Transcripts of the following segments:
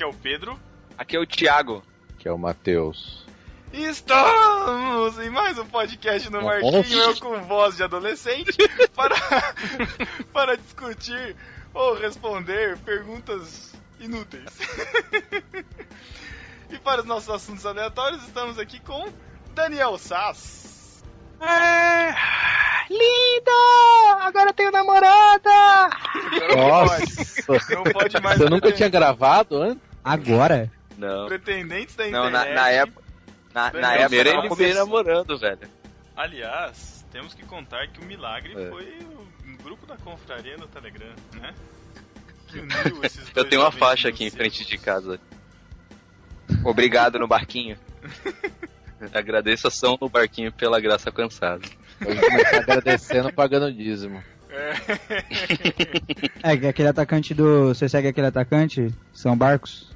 Aqui é o Pedro. Aqui é o Thiago. Que é o Matheus. Estamos em mais um podcast no Marquinho, eu com voz de adolescente, para, para discutir ou responder perguntas inúteis. e para os nossos assuntos aleatórios, estamos aqui com Daniel Sass. É, lindo! Agora eu tenho namorada! Nossa! Não pode mais. Você nunca tinha gravado antes? Agora? Não. Pretendentes da Não, internet. na, na época. Na, na época Primeiro não ele veio namorando, velho. Aliás, temos que contar que o milagre É. foi o grupo da confraria no Telegram, né? Que uniu esses Eu tenho uma faixa aqui em frente de casa. Obrigado no barquinho. Agradeço a São no barquinho pela graça alcançada. Hoje começar agradecendo, pagando dízimo. É, que aquele atacante do. Você segue aquele atacante? São Barcos?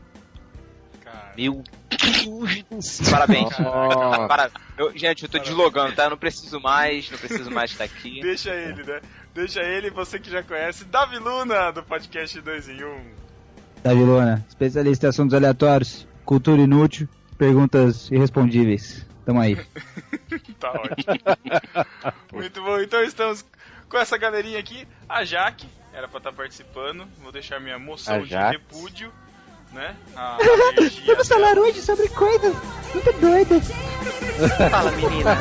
Meu Deus do céu. Parabéns. Eu- gente, eu tô deslogando, tá? Eu não preciso mais, não preciso mais estar aqui. deixa ele, né? Deixa ele, você que já conhece, Davi Luna, do podcast 2 em 1. Davi Luna, especialista em assuntos aleatórios, cultura inútil, perguntas irrespondíveis. Tamo aí. Tá ótimo. Muito bom, então estamos com essa galerinha aqui. A Jaque, era pra estar participando. Vou deixar minha moção de repúdio, né? A alergia Vamos falar hoje sobre coisas muito doidas. Fala, menina.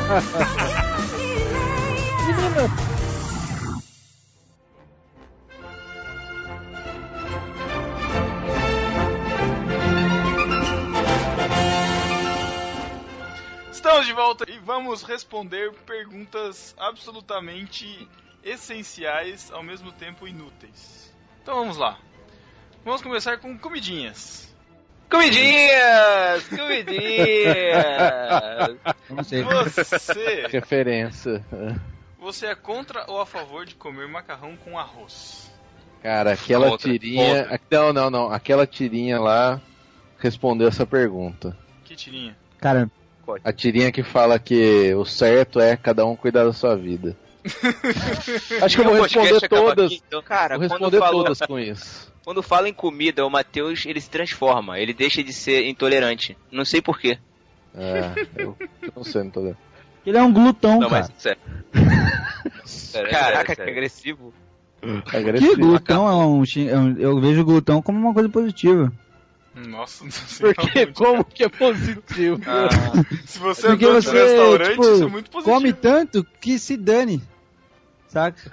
Estamos de volta e vamos responder perguntas absolutamente essenciais, ao mesmo tempo inúteis. Então vamos lá. Vamos começar com comidinhas. Comidinhas! Comidinhas! Não sei. Você, Referência. você é contra ou a favor de comer macarrão com arroz? Cara, aquela Contra, tirinha. contra. Não, não, não. Aquela tirinha lá respondeu essa pergunta. Que tirinha? Cara, A tirinha que fala que o certo é cada um cuidar da sua vida. Acho que eu vou responder todas. aqui, então. Cara, Vou responder fala, todas com isso. Quando fala em comida, o Matheus ele se transforma, ele deixa de ser intolerante. Não sei porquê. É, eu, eu não sei, não tô vendo. ele é um glutão, Não, mas cara. sério. Sério, Caraca, sério, que sério. agressivo. Que Agressivo. glutão é um, é um- Eu vejo glutão como uma coisa positiva. Nossa, não sei. Porque como que é positivo? cara. Se você Porque você, no restaurante, tipo, isso é muito positivo. Come tanto que se dane. Saca?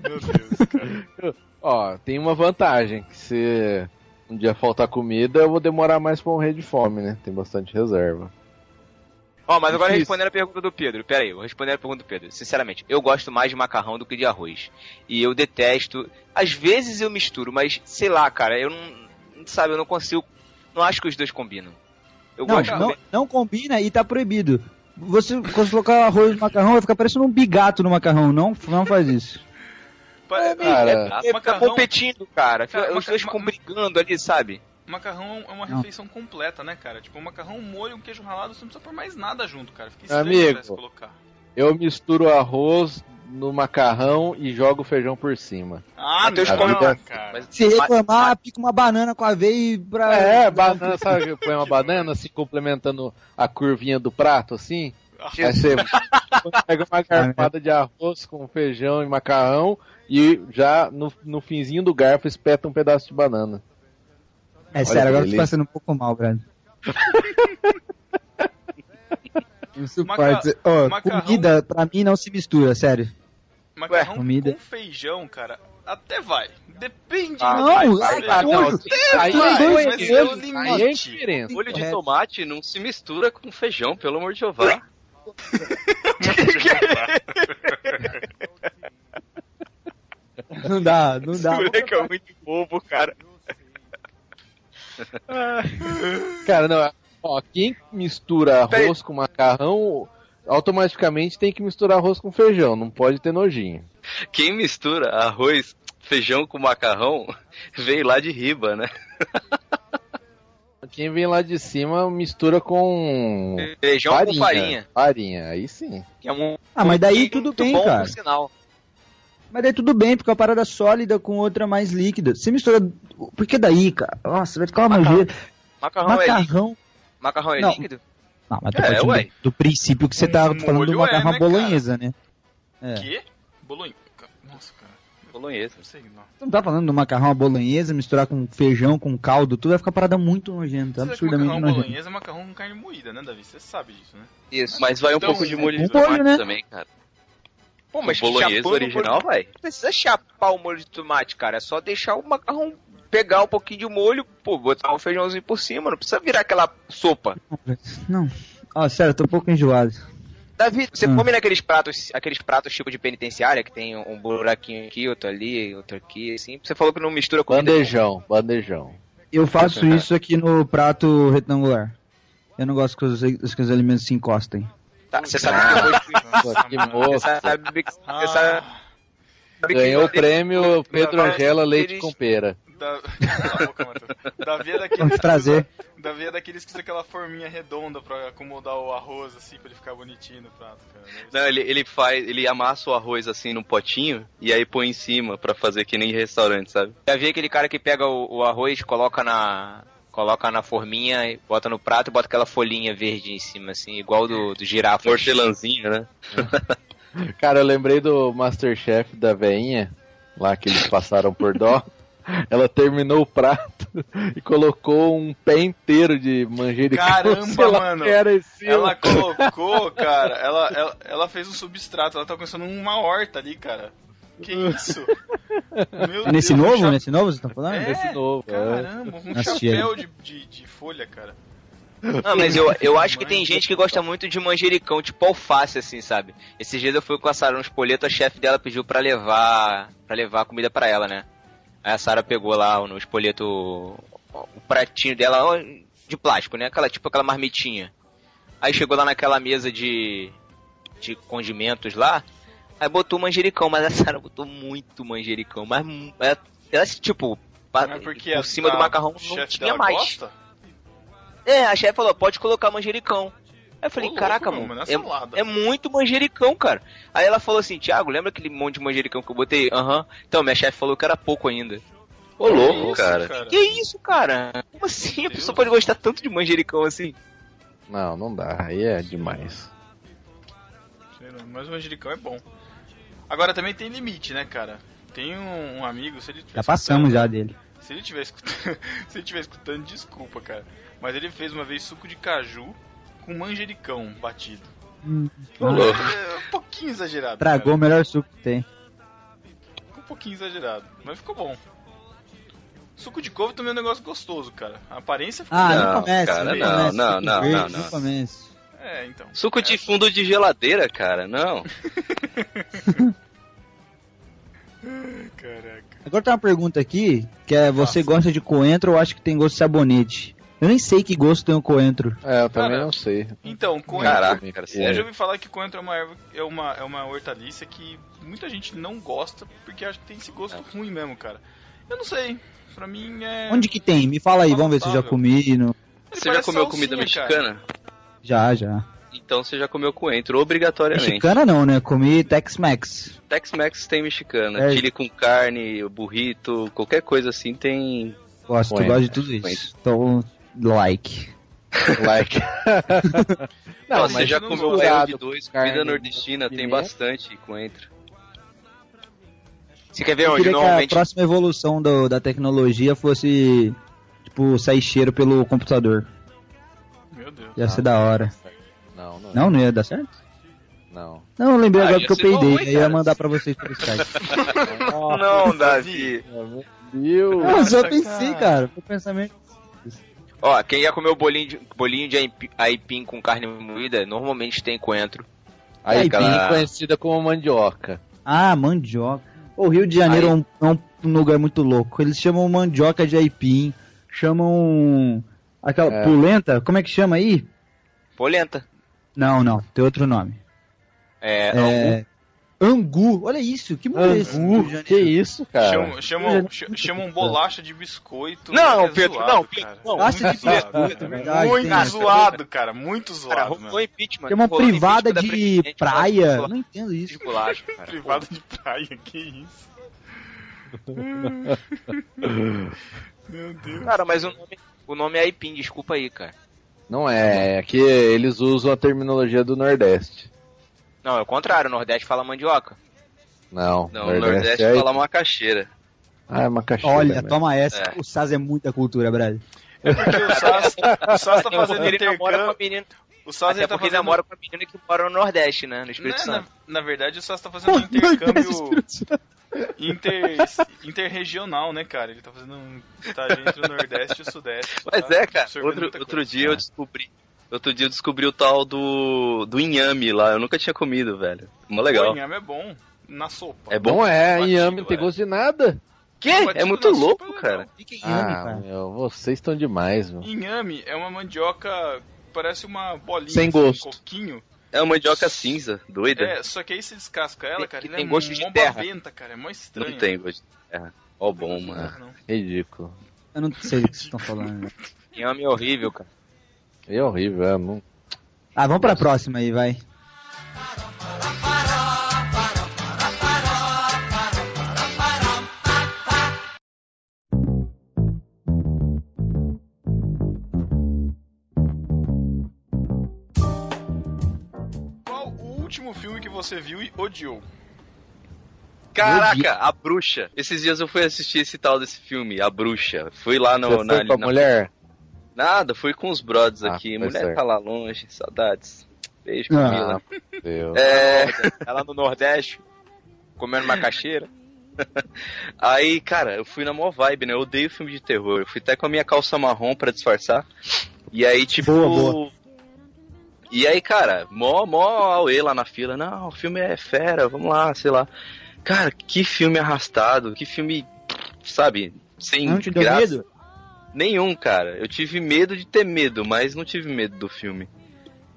Meu Deus, cara. Ó, tem uma vantagem, que se um dia faltar comida, eu vou demorar mais pra morrer de fome, né? Tem bastante reserva. Ó, mas agora Difícil. respondendo a pergunta do Pedro. Pera aí, vou responder a pergunta do Pedro. Sinceramente, eu gosto mais de macarrão do que de arroz. E eu detesto. Às vezes eu misturo, mas sei lá, cara, eu não. Sabe, eu não consigo. Não acho que os dois combinam. Eu Não, gosto. não, não combina e tá proibido. Você, quando colocar arroz no macarrão, vai ficar parecendo um bigato no macarrão. Não, não faz isso. Pa- Cara, É, fica macarrão- competindo, cara. Cara, os dois ficam brigando ali, sabe? Macarrão é uma Não. refeição completa, né, cara? Tipo, um macarrão, um molho, um queijo ralado, você não precisa pôr mais nada junto, cara. Fica estranho Amigo. se colocar. Eu misturo arroz no macarrão e jogo feijão por cima. Ah, Matheus não, come- cara. Mas- Se reclamar, pica uma banana com aveia pra. É, banana, sabe que põe uma banana assim, complementando a curvinha do prato, assim? Aí você pega uma garfada de arroz com feijão e macarrão e já no, no finzinho do garfo espeta um pedaço de banana. É sério, que agora eu tô passando um pouco mal, Brad. Isso Maca- macarrão- Comida, pra mim, não se mistura, sério. Macarrão comida. com feijão, cara, até vai. Depende Ah, não, de ai, feijão. Não, Nojo. aí, Vai, aí, mas é o aí limite. é. Molho de tomate não se mistura com feijão, pelo amor de Jeová. Não dá, não dá. Esse moleque é muito bobo, cara. Cara, não, ó, quem mistura arroz com macarrão, automaticamente tem que misturar arroz com feijão, não pode ter nojinho. Quem mistura arroz, feijão com macarrão, veio lá de riba, né? Quem vem lá de cima mistura com Feijão com farinha. Farinha, aí sim. Que é um Ah, mas daí tudo bem, bom, cara. por sinal. Mas daí tudo bem, porque é uma parada sólida com outra mais líquida. Você mistura. Porque daí, cara? Nossa, vai ficar uma Macarrão. nojeira. Macarrão, é líquido. Macarrão. Macarrão é Não. líquido? Não, mas É, do, do princípio que você Um tá falando do macarrão é, né, bolonhesa, né? É. Que? Bolonha. Nossa, cara. Bolonhesa. Não sei, não. Você não tá falando do macarrão à bolonhesa, misturar com feijão, com caldo, tudo vai ficar parada muito nojenta, Você absurdamente macarrão nojenta. bolonhesa é macarrão com carne moída, né, Davi? Você sabe disso, né? Isso. Mas vai um Então, pouco de molho com de tomate né? também, cara. Pô, mas o bolonhesa original, vai. Não precisa chapar o molho de tomate, cara. É só deixar o macarrão pegar um pouquinho de molho, pô, botar um feijãozinho por cima. Não precisa virar aquela sopa. Não. Ó, sério, eu tô um pouco enjoado. Davi, você Hum. come naqueles pratos, aqueles pratos tipo de penitenciária, que tem um buraquinho aqui, outro ali, outro aqui, assim. Você falou que não mistura comida. Bandejão, bandejão. Eu faço isso aqui no prato retangular. Eu não gosto que os, que os alimentos se encostem. Tá, você sabe que arroz... Pô, que Você moço. sabe que... Você Ah, sabe que- Ganhou o prêmio Pedro Davi- Angela Leite com pera. Da... Cala a boca, Matheus. Davi é daqueles. Prazer. usa- Davi é daqueles que usa aquela forminha redonda pra acomodar o arroz, assim, pra ele ficar bonitinho no prato, cara. Não, ele, ele faz, ele amassa o arroz assim num potinho e aí põe em cima pra fazer que nem restaurante, sabe? Já vi aquele cara que pega o, o arroz, coloca na. Coloca na forminha, e bota no prato e bota aquela folhinha verde em cima, assim, igual do, do girafa. Hortelãzinho, né? Cara, eu lembrei do Masterchef da veinha, lá que eles passaram por dó. Ela terminou o prato e colocou um pé inteiro de manjericão. Caramba, lá mano. Ela colocou, cara, ela, ela, ela fez um substrato, ela tá começando uma horta ali, cara. Que isso? Meu É nesse Deus, novo? cha- Nesse novo você tá falando? É, Esse novo, é. Caramba, um chapéu de, de, de folha, cara. Não, mas eu, eu acho que tem gente que gosta muito de manjericão, tipo alface, assim, sabe? Esses dias eu fui com a Sara no espoleto, a chefe dela pediu pra levar para levar comida pra ela, né? Aí a Sara pegou lá no espoleto o, pratinho dela ó, de plástico, né? Aquela, tipo aquela marmitinha. Aí chegou lá naquela mesa de, de condimentos lá, aí botou manjericão, mas a Sara botou muito manjericão, mas mu- ela, tipo, Mas porque por a- cima do a macarrão não chefe tinha mais. Gosta? É, a chefe falou, pode colocar manjericão. Aí eu falei, Ô, louco, caraca, meu, mano, é, é muito manjericão, cara. Aí ela falou assim, Thiago, lembra aquele monte de manjericão que eu botei? Aham. Então, minha chefe falou que era pouco ainda. Ô, louco, isso, cara. Que isso, cara? Como assim? A Deus. pessoa pode gostar tanto de manjericão assim? Não, não dá. Aí é demais. Mas o manjericão é bom. Agora também tem limite, né, cara? Tem um, um amigo, se ele tiver Já passamos já dele. Se ele tiver escutando, se ele tiver escutando, desculpa, cara. Mas ele fez uma vez suco de caju com manjericão batido. Ô, louco. É um pouquinho exagerado. Tragou o melhor suco que tem. cara. Ficou um pouquinho exagerado, mas ficou bom. Suco de couve também é um negócio gostoso, cara. A aparência ficou Ah, Não, não, comece. cara, não, não, não, Suco não, verde, não, não. comece. É, então. Suco de fundo de geladeira, cara, não. Caraca. Agora tem uma pergunta aqui, que é, você gosta de coentro ou acha que tem gosto de sabonete? Eu nem sei que gosto tem o coentro. É, eu também Cara, não sei. Então, coentro. Caraca, cara, Eu já ouvi falar que coentro é uma erva, é uma, é uma hortaliça que muita gente não gosta porque acha que tem esse gosto ruim mesmo, cara. Eu não sei. Pra mim é. Onde que tem? Me fala aí, vamos ver se eu já comi. No... Você já comeu salsinha, comida cara. mexicana? Já, já. Então você já comeu coentro, obrigatoriamente. Mexicana não, né? Comi Tex-Mex. Tex-Mex tem mexicana. É. Chile com carne, burrito, qualquer coisa assim tem. Gosto, Coentro. gosto de tudo isso. Então, like. Like. Não, mas você já não comeu 2, com carne, comida nordestina, tem bastante coentro. Você quer ver Eu onde queria que a normalmente... próxima evolução do- da tecnologia fosse, tipo, sair cheiro pelo computador. Meu Deus. Ia ser da hora. Não, não. Não, não ia dar certo? Não. Não, eu lembrei Ah, agora ia porque eu ser bom, peidei. hein, aí ia mandar pra vocês pelo Skype. Não, Davi. Meu Deus. Não, eu só pensei, cara. cara. Meu pensamento. Ó, quem já comeu bolinho de, bolinho de aipim, aipim com carne moída, normalmente tem coentro. Aí, bem aquela- conhecida como mandioca. Ah, mandioca. O Rio de Janeiro Aí. é um, é um lugar muito louco. Eles chamam mandioca de aipim, chamam aquela É. pulenta, como é que chama aí? Polenta. Não, não, tem outro nome. É, É, Angu, olha isso, que mundo é esse? Angu, que isso, cara? Chamam, chamam, Eu já- ch- chamam bolacha de biscoito. Não, é Pedro, zoado, não, Pedro, cara. não. Bolacha de biscoito, é verdade. Muito tem- zoado, cara. Muito Cara, zoado, rolou mano. impeachment. Tem uma privada de presidente, praia, não entendo isso. de bolacha, cara. Privada de praia, que isso? Meu Deus. Cara, mas o nome, o nome é Aipim, desculpa aí, cara. Não é, é que eles usam a terminologia do Nordeste. Não, é o contrário, o Nordeste fala mandioca. Não, Não, o Nordeste é... fala macaxeira. Ah, é macaxeira. Olha, né? toma essa. É. O Saz é muita cultura, Brad. É porque o Sas, o Sas tá fazendo namora com a intercâmbio. menina, O Sas até ele tá porque ele fazendo. namora com a menina que mora no Nordeste, né, no Espírito na, Santo. na verdade, o Sas tá fazendo um intercâmbio inter, interregional, né, cara? Ele tá fazendo um estágio entre o Nordeste e o Sudeste. Mas tá é, cara, outro, outro dia eu descobri. Outro dia eu descobri o tal do. do inhame lá. Eu nunca tinha comido, velho. Mó legal. O inhame é bom na sopa. É bom? Não é, Batido, inhame não tem é. gosto de nada. Que? É muito na sopa louco, é cara. Fica em Yami, Ah, cara. meu, vocês estão demais, meu. Inhame é uma mandioca, parece uma bolinha, Sem assim, gosto. um coquinho. É uma mandioca cinza, doida. É, só que aí você descasca ela, Tem- cara, que ele tem é gosto de mó terra. baventa, cara, é mó estranho. não tem gosto de terra. Ó, bom, Não mano. Ridículo. Eu não sei do que vocês estão falando. Inhame é horrível, cara. É horrível, é. Não... Ah, vamos pra próxima aí, vai. Você viu e odiou? Caraca, a bruxa. Esses dias eu fui assistir esse tal desse filme, A Bruxa. Fui lá no. Você na, foi com a na- mulher? Nada, fui com os brothers Ah, aqui. Mulher certo. tá lá longe, saudades. Beijo, Ah. Camila. Deus. É. Ela no Nordeste, comendo macaxeira. Aí, cara, eu fui na mó vibe, né? Eu odeio filme de terror. Eu fui até com a minha calça marrom pra disfarçar. E aí, tipo. Boa, boa. E aí, cara, mó, mó auê lá na fila. Não, o filme é fera, vamos lá, sei lá. Cara, que filme arrastado, que filme, sabe, sem Não te deu graça. medo? Nenhum, cara. Eu tive medo de ter medo, mas não tive medo do filme.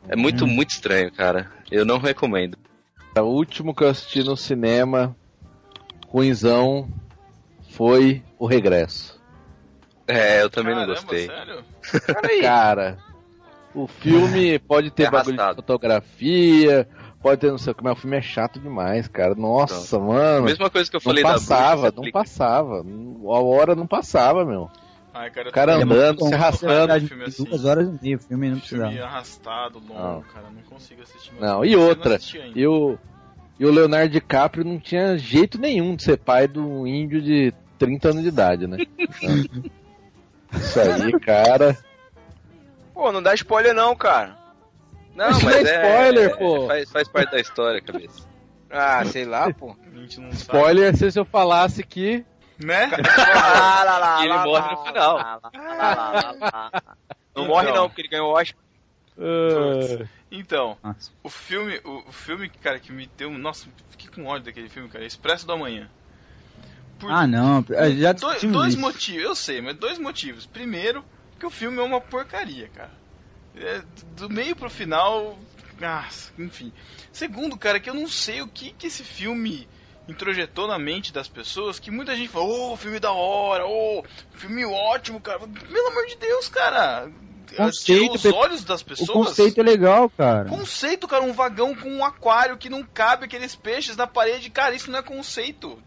É muito, Hum. muito estranho, cara. Eu não recomendo. O último que eu assisti no cinema, ruinzão, foi O Regresso. É, eu também não Caramba, gostei. sério? Cara, o filme pode ter É bagulho de fotografia, pode ter não sei o que, mas o filme é chato demais, cara. Nossa, mano. Mesma coisa que eu Não falei da passava, bruxa, não passava. A hora não passava, meu. Ai, cara, O cara andando, se arrastando. Filme assim. Duas horas e meia, o filme não Filme precisava. arrastado, longo, Não. cara, não consigo assistir. mais. Não, e não outra, ainda. E o, e o Leonardo DiCaprio não tinha jeito nenhum de ser pai de um índio de 30 anos de idade, né? Isso aí, cara. Pô, não dá spoiler não, cara. Não, mas é é, spoiler, é- pô. Faz, faz parte da história, cabeça. Ah, sei lá, pô. A gente não Spoiler se eu falasse que. Né? Lá, lá, E ele lá, morre lá, no final. lá, lá, lá, lá, lá. Não Então. morre não, porque ele ganhou o Oscar. ah, Então, Nossa. o filme, o, o filme, cara, que me deu. Nossa, fiquei com ódio daquele filme, cara. Expresso do Amanhã. Por Ah, não. Já dois, dois motivos, eu sei, mas dois motivos. Primeiro, que o filme é uma porcaria, cara. É, do meio pro final. Ah, enfim. Segundo, cara, que eu não sei o que, que esse filme introjetou na mente das pessoas. Que muita gente falou, ô, filme da hora, ô, filme ótimo, cara. Pelo amor de Deus, cara. Conceito, os olhos das O pessoas. conceito é legal, cara. Conceito, cara, um vagão com um aquário que não cabe aqueles peixes na parede. Cara, isso não é conceito.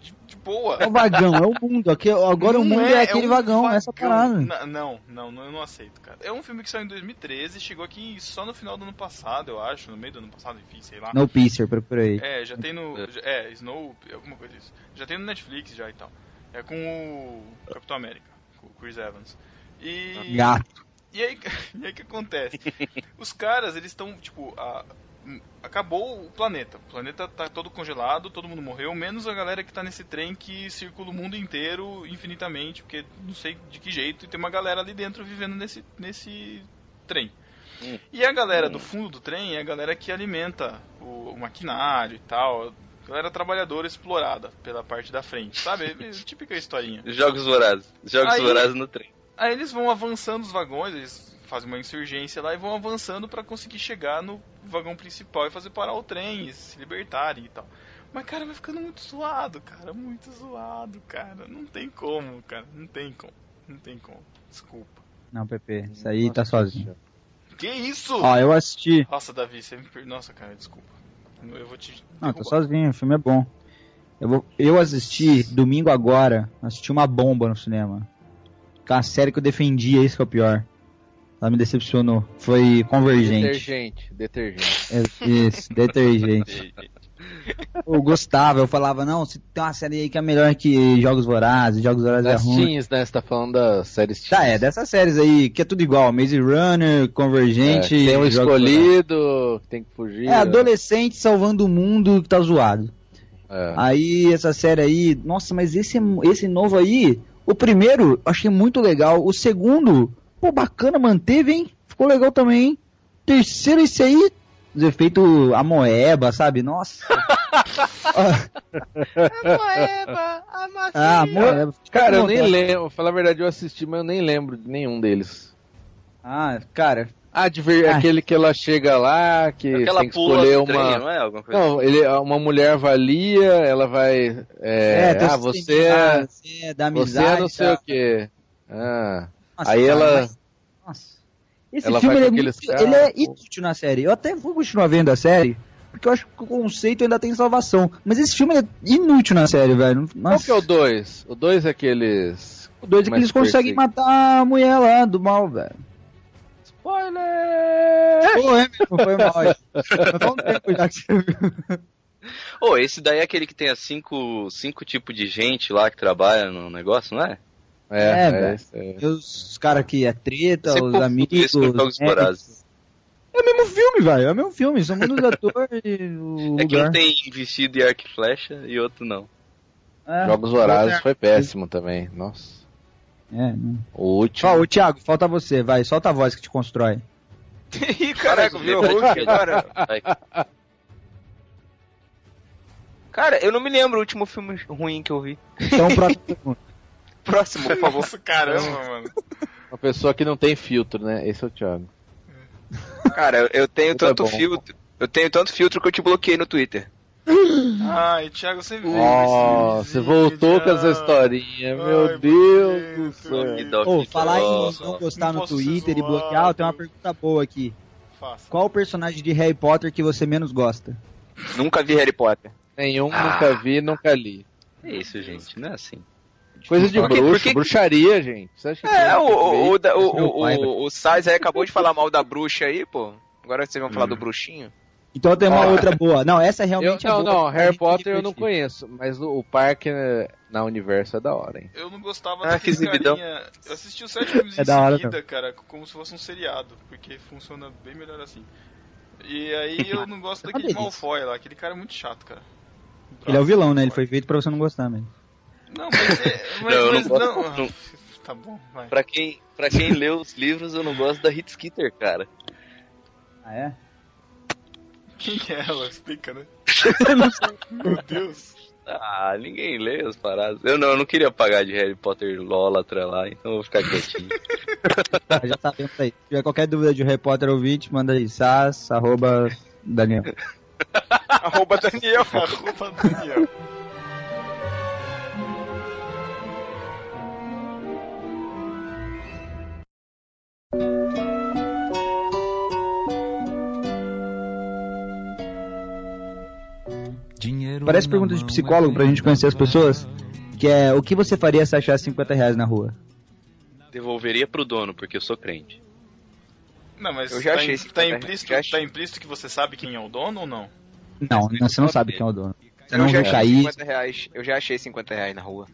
Boa. É o vagão, é o mundo. Aqui, agora o Não mundo é, aquele um vagão, essa parada. Na- Não, não, não, eu não aceito, cara. É um filme que saiu em 2013, chegou aqui só no final do ano passado, eu acho, no meio do ano passado, enfim, sei lá. No Pisser, procurei. É, já tem no. É, Snow, alguma coisa disso. Já tem no Netflix já e tal. É com o Capitão América, com o Chris Evans. E. Gato. E aí, e aí que acontece? Os caras, eles estão, tipo, a- acabou o planeta. O planeta tá todo congelado, todo mundo morreu, menos a galera que tá nesse trem que circula o mundo inteiro infinitamente, porque não sei de que jeito, e tem uma galera ali dentro vivendo nesse, nesse trem. Hum. E a galera do fundo do trem é a galera que alimenta o, o maquinário e tal. Galera trabalhadora explorada pela parte da frente, sabe? Típica historinha. Jogos vorazes. Jogos Aí- vorazes no trem. Aí eles vão avançando os vagões, eles fazem uma insurgência lá e vão avançando pra conseguir chegar no vagão principal e fazer parar o trem e se libertarem e tal. Mas, cara, vai ficando muito zoado, cara. Muito zoado, cara. Não tem como, cara. Não tem como. Não tem como. Desculpa. Não, Pepe, isso aí tá sozinho. Que isso? Ó, eu assisti. Nossa, Davi, você me per... Nossa, cara, desculpa. Eu vou te. Não, tô derrubar. sozinho, o filme é bom. Eu, vou... eu assisti domingo agora, assisti uma bomba no cinema. Que é uma série que eu defendia, isso que é o pior. Ela me decepcionou. Foi Convergente. Detergente, detergente. É, Isso, detergente. Eu gostava, eu falava, não, se tem uma série aí que é melhor que Jogos Vorazes, Jogos Vorazes é Das ruim. teens, né? Você tá falando das séries teens. Tá, é, dessas séries aí, que é tudo igual, Maze Runner, É, Convergente... tem um Vorazes. escolhido, que tem que fugir. É, adolescente salvando o mundo que tá zoado. É. Aí, essa série aí, nossa, mas esse, esse novo aí, o primeiro, achei muito legal. O segundo, pô, bacana, manteve, hein? Ficou legal também, hein? Terceiro, esse aí, os efeitos amoeba, sabe? Nossa. ah, amoeba. Cara, eu nem lembro, falar a verdade, eu assisti, mas eu nem lembro de nenhum deles. Ah, cara, Ah, de ver, Ah. aquele que ela chega lá, que Aquela tem que pula escolher uma. não é? Alguma coisa Não, ele, uma mulher avalia, ela vai. É, tem ah, você é. você é da Você amizade. é não sei tá? o que. Ah. Nossa, Aí cara, ela- mas- Nossa. Esse ela filme ele é, muito, ele é inútil na série. Eu até vou continuar vendo a série, porque eu acho que o conceito ainda tem salvação. Mas esse filme é inútil na série, velho. Qual que é o 2? O 2 é aqueles. O dois é que eles conseguem matar a mulher lá do mal, velho. Spoiler! Pô, é mesmo, foi mal. faz um tempo já que você viu. Ô, esse daí é aquele que tem as cinco, cinco tipos de gente lá que trabalha no negócio, não é? É, É, é, isso aí. Os caras que é treta, os amigos. Jogos é, Vorazes. é o mesmo filme, velho. É o mesmo filme. São muitos atores e o É que um tem vestido e arco e flecha e outro não. É. Jogos Vorazes foi péssimo também. Nossa. É, né? O último. Ó, o Thiago, falta você, vai. Solta a voz que te constrói. Ih, caraca, viu o Hulk agora? Vai. Cara, eu não me lembro o último filme ruim que eu vi. Então, próximo. Próximo, por favor. Nossa, caramba, mano. Uma pessoa que não tem filtro, né? Esse é o Thiago. Cara, eu, tenho é tanto bom. filtro. Eu tenho tanto filtro que eu te bloqueei no Twitter. Ai, Thiago, você veio. Esse você voltou com essa historinha, Ai, meu Deus do céu. Que dó, Ô, que falar dó. em não gostar Não no Twitter e bloquear, tem uma pergunta boa aqui. Faça. Qual o personagem de Harry Potter que você menos gosta? Nunca vi Harry Potter. Nenhum, nunca vi, nunca li. É isso, gente, não é assim. Coisa de Por que- bruxo, por que- bruxaria, gente. Você acha que É, o, o, o, da- o, Meu o, pai, o, o Sais aí acabou de falar mal da bruxa aí, pô. Agora vocês vão falar do bruxinho? Então tem uma Ó. outra boa. Não, essa Eu, realmente é não, boa. não, pra Harry Potter eu não conheço, mas o, o parque né, na Universo é da hora, hein? Eu não gostava Ah, daquele carinha. Eu assisti os sete filmes É em da hora, seguida, cara, como se fosse um seriado, porque funciona bem melhor assim. E aí eu não gosto É daquele. Malfoy lá, aquele cara é muito chato, cara. Ele é o vilão, né? Ele foi feito pra você não gostar mesmo. Não, mas é. Mas, Não, eu mas não não. gosto, não. Tá bom, vai. Pra quem, pra quem lê os livros, eu não gosto da Hit Skitter, cara. Ah, é? Quem é ela? Explica, né? Meu Deus. Ah, ninguém lê as paradas. Eu não, eu não queria pagar de Harry Potter Lólatra lá, então eu vou ficar quietinho. Ah, já sabemos aí. Se tiver qualquer dúvida de Harry Potter ouvinte, manda aí. sas, arroba, Daniel. Arroba Daniel. Arroba Daniel. Parece pergunta de psicólogo pra gente conhecer as pessoas. Que é, o que você faria se achasse 50 reais na rua? Devolveria pro dono, porque eu sou crente. Não, mas Eu já tá, achei tá, implícito, já achei. tá implícito que você sabe quem é o dono ou não? Não, não, você não sabe quem é o dono. Você Eu não já achei cair. 50 reais. Eu já achei 50 reais na rua.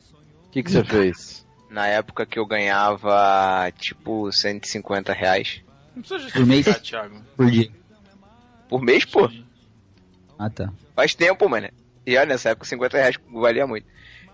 O que, que você fez? Na época que eu ganhava, tipo, 150 reais. Não precisa Por mês? Thiago. por dia. Por mês, pô. Ah, tá. Faz tempo, mano. E olha, nessa época 50 reais valia muito.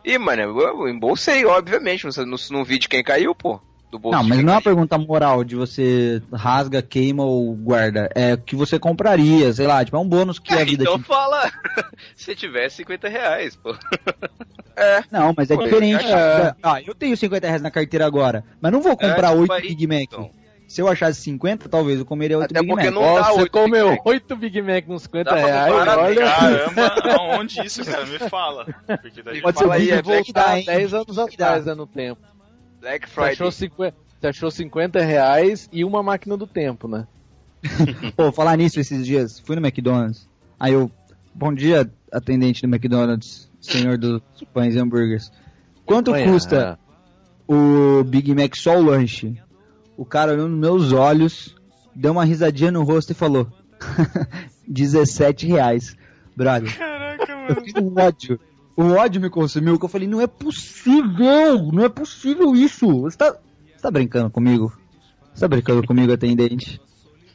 E, mano, eu embolsei, obviamente. Não, não, não vi de quem caiu, pô. Do bolso Não, mas não é uma pergunta moral de você rasga, queima ou guarda. É o que você compraria, sei lá, tipo, é um bônus que a vida então te... fala, se tivesse 50 reais, pô. Não, mas é Pô, diferente. é. Ah, eu tenho 50 reais na carteira agora, mas não vou comprar É, oito tipo aí, Big Mac. então. Se eu achasse 50, talvez eu comeria 8 Até Big porque Mac. não dá Nossa, você oito Big comeu Mac. 8 Big Mac nos 50 Dá pra reais, olha. Caramba, aonde isso, cara? Me fala. Porque daí Pode Fala ser aí, é voltar dá, hein? 10 anos atrás, né, no tempo. Black Você Friday. achou, 50, você achou 50 reais e uma máquina do tempo, né? Pô, falar nisso esses dias, fui no McDonald's. Aí eu, bom dia, atendente do McDonald's, senhor dos pães e hambúrgueres. Quanto custa o Big Mac só o lanche? O cara olhou nos meus olhos, deu uma risadinha no rosto e falou: 17 reais. Brother, Caraca, eu mano. fiquei um ódio. O ódio me consumiu, que eu falei, não é possível, não é possível isso. Você tá, você tá brincando comigo? Você tá brincando comigo, atendente?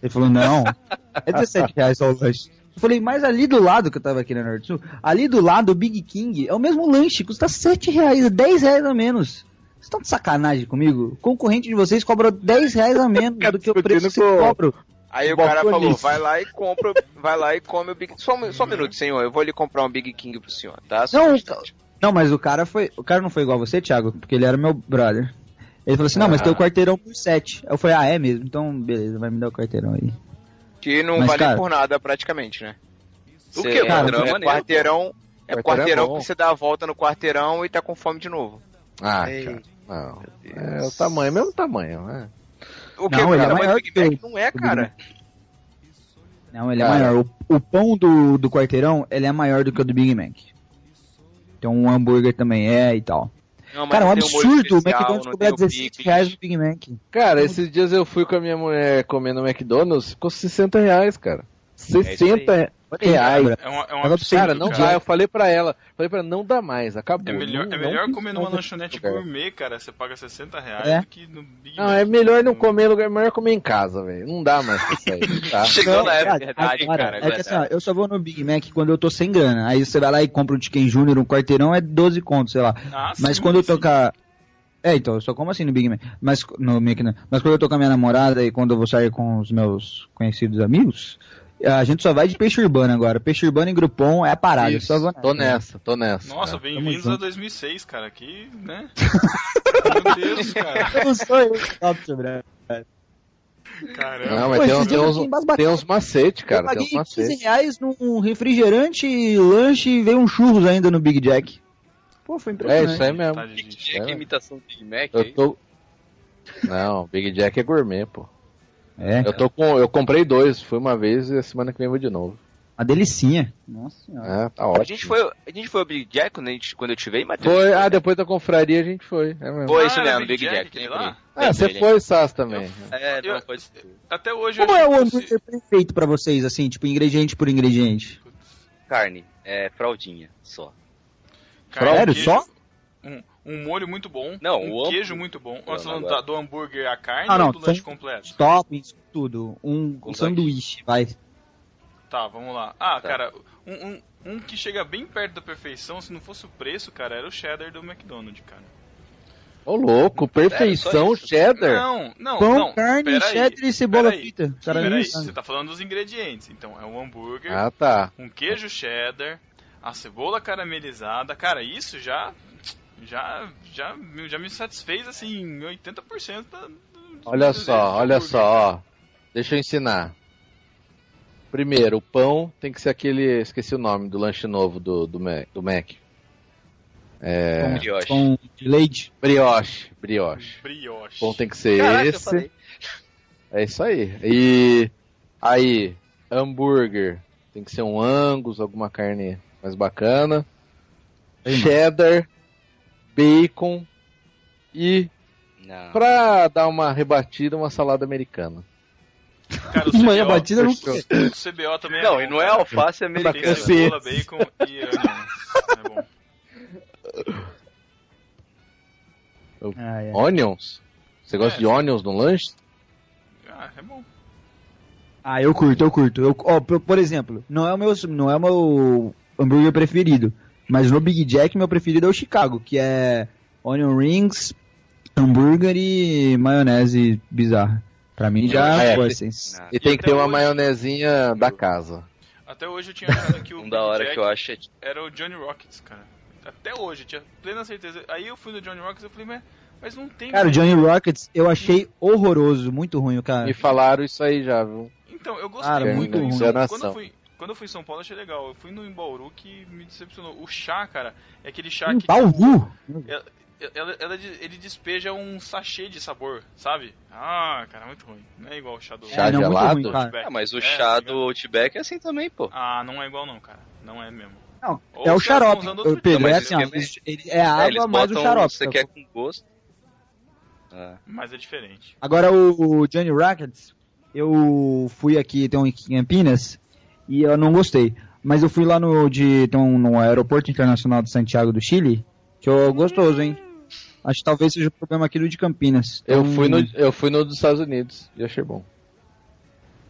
Ele falou, não, é 17 reais só o lanche. Eu falei, mas ali do lado, que eu tava aqui na Norte Sul, ali do lado, o Big King, é o mesmo lanche, custa 7 reais, 10 reais a menos. Vocês estão de sacanagem comigo? O concorrente de vocês cobra 10 reais a menos do que o preço que eu cobro. Aí o cara falou, vai lá e compra, vai lá e come o Big Só, um- só um minuto, senhor, eu vou ali comprar um Big King pro senhor, tá? Só um Não. Não, mas o cara foi. O cara não foi igual a você, Thiago, porque ele era meu brother. Ele falou assim, não, mas Ah. tem o quarteirão por 7. Eu falei, ah, é mesmo? Então, beleza, vai me dar o quarteirão aí. Que não Mas, vale cara- por nada praticamente, né? O que? é, Quarteirão é é quarteirão, é Quarteirão é que você dá a volta no quarteirão e tá com fome de novo. Ah, Ei, cara, não. Deus. É o tamanho, mesmo tamanho, né? O que, Não, ele é cara? Maior o Big que Mac o- não é, o cara. Não, ele é Cara. maior. O, o pão do, do quarteirão, ele é maior do que o do Big Mac. Então um hambúrguer também é e tal. Não, Cara, é um o absurdo o McDonald's cobrar tem o 17 picles. reais no Big Mac. Cara, esses dias eu fui com a minha mulher comer no McDonald's, ficou 60 reais, cara. 60 reais. Olha É um, é um Mas, absurdo, Cara, não cara. dá. Eu falei pra ela, falei pra ela, não dá mais, acabou. É melhor, não, é melhor não comer numa lanchonete lugar. gourmet, cara. Você paga 60 reais É. do que no Big Não, Mac. é melhor não comer lugar, é melhor comer em casa, velho. Não dá mais pra sair. dá. Chegou Não, na época. cara, verdade, agora, cara, é é que assim, ó, eu só vou no Big Mac quando eu tô sem grana. Aí você vai lá e compra um Chicken Junior, um quarteirão, é 12 contos, sei lá. Ah, Mas sim, quando eu tocar. É, então, eu só como assim no Big Mac. Mas, no Mac. Mas quando eu tô com a minha namorada e quando eu vou sair com os meus conhecidos amigos, a gente só vai de peixe urbano agora. Peixe urbano em Groupon é a parada. Isso, só tô nessa, tô nessa. Nossa, bem-vindos a junto. 2006, cara. Aqui, né? Meu Deus, cara. Eu não sou eu que top sobre Caramba. Não, mas Pô, tem, uns- tem uns, tem uns macete, cara. eu Tem paguei uns 15 macete. reais num refrigerante, lanche e veio um churros ainda no Big Jack. Pô, foi É impressionante. isso aí mesmo. Gente. Que é que imitação do Big Mac Eu aí? tô. Não, Big Jack é gourmet, pô. É, Eu tô com. Eu comprei dois, fui uma vez e a semana que vem eu vou de novo. uma delicinha. Nossa senhora. É, tá A gente foi, a gente foi ao Big Jack quando, a gente, quando eu te veio, Matheus? Foi, ah, depois da confraria a gente foi. É mesmo. Foi Ah, isso mesmo, Big Big Jack, Jack. lá? Ah, você foi, Sass, também. É, Eu- pode ser. Até hoje eu Como é o hambúrguer perfeito pra vocês, assim, tipo, ingrediente por ingrediente? Carne, é fraldinha, só. Sério, queijo- só? Um, um molho muito bom. Não, um o queijo muito bom. Não, Você falando agora- da- do hambúrguer a carne Ah, não, ou do lanche completo? Toppings, tudo. Um, um sanduíche, vai. Tá, vamos lá. Ah, Tá. cara, um, um, um que chega bem perto da perfeição, se não fosse o preço, cara, era o cheddar do McDonald's, cara. Ô, louco, perfeição, isso? cheddar. Não, não, Pão, não. carne, cheddar e cebola frita. Cara, Peraí, você tá falando dos ingredientes. Então, é um hambúrguer, Ah, tá. um queijo cheddar, a cebola caramelizada. Cara, isso já já já, já me satisfez assim 80% da, do, Olha só, olha só, ó. Deixa eu ensinar. Primeiro, o pão tem que ser aquele. Esqueci o nome do lanche novo do, do, Mac, do Mac. É. Brioche. Com de leite. Brioche. Brioche. Brioche. Pão tem que ser Caraca, esse. É isso aí. E aí, hambúrguer. Tem que ser um Angus, alguma carne mais bacana. Aí, mano. Bacon e, Não. pra dar uma rebatida, uma salada americana. Cara, o Manhã CBO, batida não o CBO também é Não, bom, e não é alface Tem americana. cebola, bacon e onions. É bom. Ah, é. Onions? Você gosta É, de onions no lanche? Ah, é bom. Ah, eu curto, eu curto. Eu, ó, por, por exemplo, não é o meu, não é o meu hambúrguer preferido, mas no Big Jack meu preferido é o Chicago, que é onion rings, hambúrguer e maionese bizarra. Pra mim já É, assim. Não. E tem E que ter uma hoje- maionezinha da casa. Até hoje eu tinha achado que o Um Big da hora Jack que eu acho é era o Johnny Rockets, cara. Até hoje, eu tinha plena certeza. Aí eu fui no Johnny Rockets e eu falei, mas Mas não tem. Cara, o Johnny Rockets eu achei horroroso, muito ruim o cara. Me falaram isso aí já, viu? Então, eu gostei Cara, muito. muito ruim. quando, eu fui, quando eu fui em São Paulo, eu achei legal. Eu fui no em Bauru que me decepcionou. O chá, cara, é aquele chá que. Bauru? Ela, ela- ele despeja um sachê de sabor, sabe? Ah, cara, muito ruim. Não é igual o chá do Chá É, não, gelado? ruim. Ah, mas o É, chá tá do? Outback é assim também, pô. Ah, não é igual não, cara. Não é mesmo. Não, Ou é o xarope. outro Pedro, Não, é assim, ó, aqui é ele- é É, água mais o xarope. Você tá quer com gosto? Ah. Mas é diferente. Agora o Johnny Rockets, eu fui aqui, tem um em Campinas, e eu não gostei. Mas eu fui lá no, de, tem um, no Aeroporto Internacional de Santiago do Chile, que é gostoso, hein? Acho que talvez seja o problema aqui do de Campinas. Eu Então- fui no, eu fui no dos Estados Unidos e achei bom.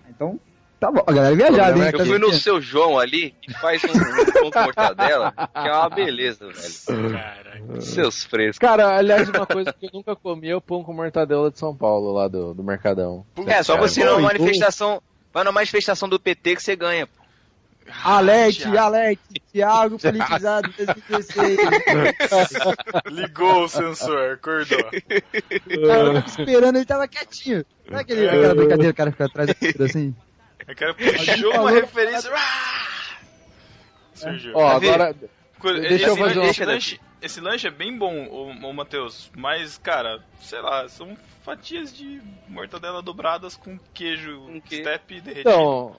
Então, tá bom. A galera é viajada, hein? é Eu Tá fui no vendo? seu João ali e faz um, um pão com mortadela, que é uma beleza, velho. Caraca. Seus frescos. Cara, aliás, uma coisa que eu nunca comi é o pão com mortadela de São Paulo, lá do, do Mercadão. É, só você ir numa bom, manifestação. Vai numa manifestação do PT que você ganha, pô. Alerte, Thiago. alerte, Thiago politizado 2016. Ligou o sensor, acordou. Cara tava esperando, ele tava quietinho. Não é aquele, aquela brincadeira, o cara fica atrás assim? O cara puxou uma referência. Surgiu. Ó, agora. Deixa eu fazer uma- esse lanche, é bem bom, ô, ô Matheus. Mas, cara, sei lá, são fatias de mortadela dobradas com queijo quê? step derretido. Então.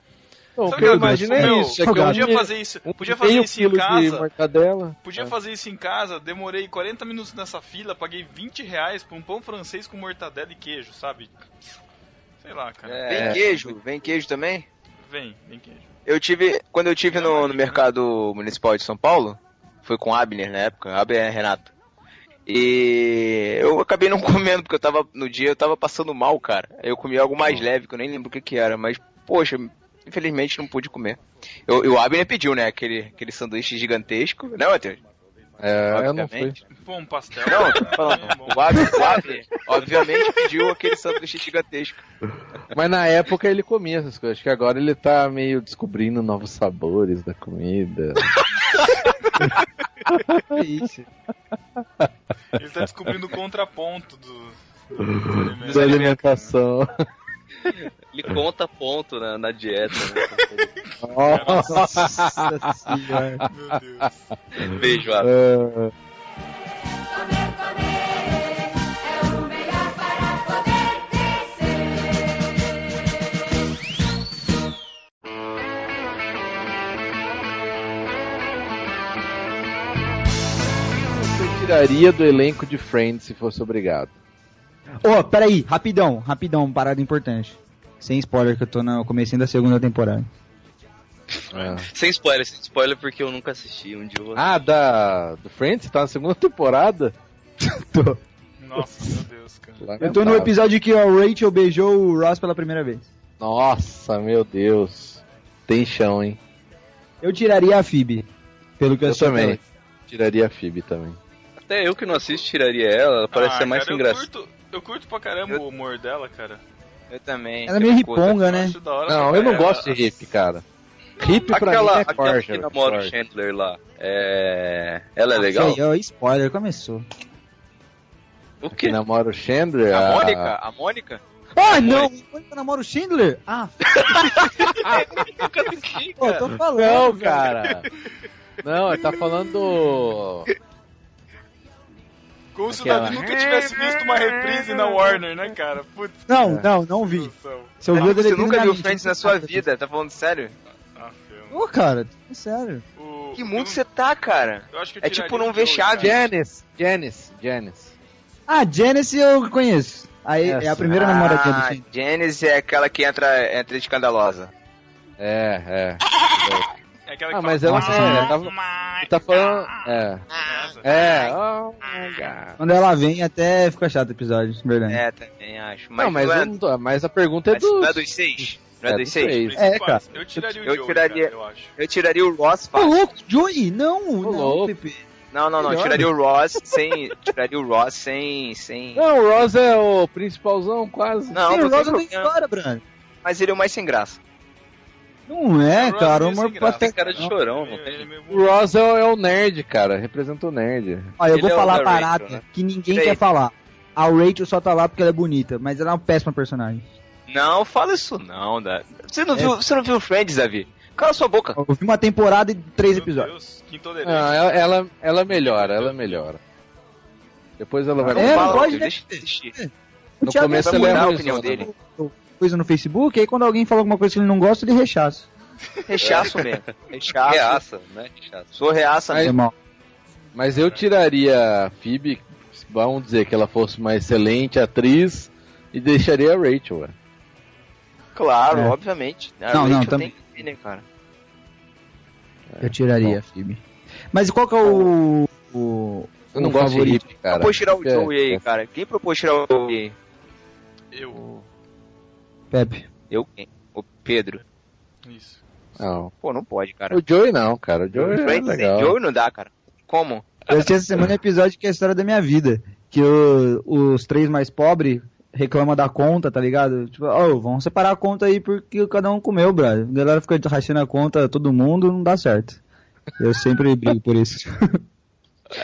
Então, o Sabe que eu imaginei meu, isso. É eu podia fazer isso, um podia fazer isso em casa. mortadela. Podia É. fazer isso em casa, demorei 40 minutos nessa fila, paguei 20 reais por um pão francês com mortadela e queijo, sabe? Sei lá, cara. É. Vem queijo, vem queijo também? Vem, vem queijo. Eu tive, quando eu tive no, no mercado municipal de São Paulo, foi com Abner na época, Abner Renato. E eu acabei não comendo, porque eu tava, no dia eu tava passando mal, cara. Eu comi algo mais leve, que eu nem lembro o que que era, mas, poxa, infelizmente não pude comer. Eu, e o Abner pediu, né, aquele, aquele sanduíche gigantesco, né, Matheus? É, eu não fui. Obviamente. Pô, um pastel. Não, o Abner, o Abner, obviamente, pediu aquele sanduíche gigantesco. Mas na época ele comia essas coisas. Acho que agora ele tá meio descobrindo novos sabores da comida. Isso? Ele tá descobrindo o contraponto do. do da alimentação. Ele conta ponto na, na dieta, né? Nossa senhora. Meu Deus. Beijo, Abel. É, tiraria do elenco de Friends se fosse obrigado? Ô, peraí, rapidão, rapidão, parada importante. Sem spoiler, que eu tô no comecinho da segunda temporada. É. Sem spoiler, sem spoiler, porque eu nunca assisti. Um dia Ah, da do Friends? Tá na segunda temporada? Tô. Nossa, meu Deus, cara. Eu tô no episódio que a Rachel beijou o Ross pela primeira vez. Nossa, meu Deus. Tem chão, hein? Eu tiraria a Phoebe, pelo que eu, Eu também. Tiraria a Phoebe também. Até eu que não assisto tiraria ela, ela parece Ah, ser mais cara, engraçada. Eu curto, eu curto pra caramba o humor dela, cara. Eu também. Ela é meio eu riponga, Eu né? hora Não, pra eu não gosto de hip, cara. Hip pra Aquela, mim é aquela corja. que namora o. Chandler lá, é... ela é legal? Aí, ó, spoiler, começou. O Que quê? namora o Chandler? A Mônica? A Mônica? Ah, não! Mônica namora o Schindler? Ah, pô, tô falando. Não, cara. Não, ele tá falando do... Como se o Davi nunca tivesse visto uma reprise na Warner, né, cara? Putz, Não, não, não vi. eu vi, eu Você nunca viu Friends não na sua vida, tá falando sério? Ah, filho. Ô, cara, é sério. O- Que mundo você tá, cara? eu acho que eu É tipo não ver chave. cara. Janice, Janice, Janice. Ah, Janice eu conheço. Aí é a primeira namoradinha do Ah. Janice é aquela que entra, entra escandalosa. É, é. É aquela que Ah, fala, mas ela "Ah, é, tava- my Tá falando... God." É. É, oh my god. Quando ela vem, até fica chato o episódio, verdade. É, também acho. Mas, Não, mas, não é, não tô- mas a pergunta é mas não é dos... dos seis? Não é, É, dos seis? seis. É, cara. Eu tiraria o Eu Joey, tiraria- cara, eu acho. Eu tiraria o Ross Ô, fácil. louco, Joey? Não, não, louco. Pepe. Não, não, não. Melhor, Tiraria o Ross sem. Tiraria o Ross sem. sem... Não, o Ross é o principalzão, quase. Não, Sim, não o tem Rosa tem história, Bruno. Mas ele é o mais sem graça. Não é, O cara, o graça. até... Cara de chorão, não é tem? meio O Ross é, o- é o nerd, cara. Representa o nerd. Ó, eu vou é falar a narrator, parada né? que ninguém quer falar. a Rachel só tá lá porque ela é bonita, mas ela é uma péssima personagem. Não, fala isso não, Davi. Você não, viu, você não viu Friends, Davi? Cala sua boca. Eu vi uma temporada e três Meu episódios. Deus, que intolerante. Não, ela, ela, ela melhora, ela melhora. Depois ela vai É, não pode, né? deixa de assistir. O No começo ela é a opinião dele. Coisa no Facebook, aí quando alguém fala alguma coisa que ele não gosta, ele rechaça. Rechaço mesmo. Rechaço. Reaça, né? Reaça. Sou reaça Aí- mesmo. Mas eu tiraria a Phoebe, vamos dizer que ela fosse uma excelente atriz, e deixaria a Rachel, ué. Claro, É. obviamente. A Não, não, Rachel também. tem que né, cara? Eu tiraria a Phoebe. Mas qual que é o. o Eu não o gosto favorito? de hippie, cara. propôs tirar o É, Joey aí, cara? Quem propôs tirar o Joey aí? Eu. Pepe. Eu quem? O Pedro. Isso. Não. Pô, não pode, cara. O Joey não, cara. O Joey é legal. Joey não dá, cara. Como? Eu assisti essa semana um episódio que é a história da minha vida. Que o- os três mais pobres reclamam da conta, tá ligado? Tipo, oh, vamos separar a conta aí porque cada um comeu, brother. A galera fica rachando a conta todo mundo, não dá certo. Eu sempre brigo por isso.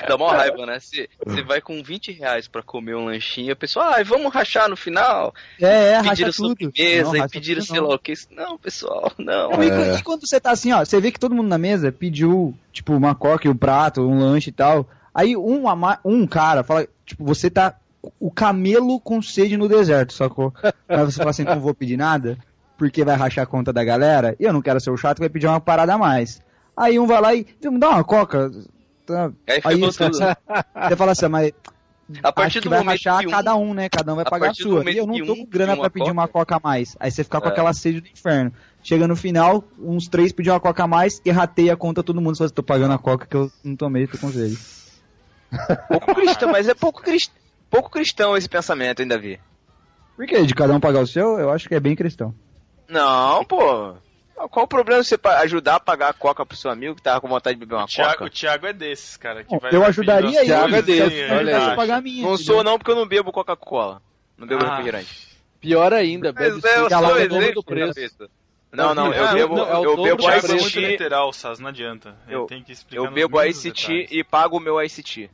Dá uma raiva, né? Você você vai com 20 reais pra comer um lanchinho, a pessoa, ai, vamos rachar no final. É, é, racha pediram tudo. sobremesa Não, e pediram sei não. lá o que. Não, pessoal, não. Não, e, É. e quando você tá assim, ó, você vê que todo mundo na mesa pediu, tipo, uma coca e um prato, um lanche e tal. Aí um, ama- um cara fala, tipo, você tá o camelo com sede no deserto, sacou? Aí você fala assim, não vou pedir nada, porque vai rachar a conta da galera, e eu não quero ser o chato vai pedir uma parada a mais. Aí um vai lá e, "Viu, me dá uma coca. Tá. Aí Aí ficou você, tudo. você fala assim, mas A partir acho que do vai momento rachar um, cada um, né? Cada um vai pagar a sua. E eu não tô um com grana pediu pra uma pedir uma coca a mais. Aí você fica com É. aquela sede do inferno. Chega no final, uns três pediam uma coca a mais e rateia a conta todo mundo. Fala, assim, tô pagando a coca que eu não tomei, tô com sede. Pouco cristão, mas é pouco, crist... pouco cristão esse pensamento, hein, Davi? Por que? De cada um pagar o seu, eu acho que é bem cristão. Não, pô. Qual o problema de você ajudar a pagar a coca pro seu amigo que tava com vontade de beber uma O Thiago, coca? o Thiago é desses, cara. Que Bom, vai eu ajudaria ele. Thiago é coisas desse, Se eu olha pagar a minha. Não sou não porque eu não bebo Coca-Cola. Não bebo Ah. refrigerante. Pior ainda, bebe Mas é, eu suco, sou é o exemplo, do preço. Não, não, eu bebo, não, é o eu bebo O é Ice literal, Saz, não adianta. Eu- tem que explicar eu bebo Ice Tea detalhes. e pago o meu Ice Tea.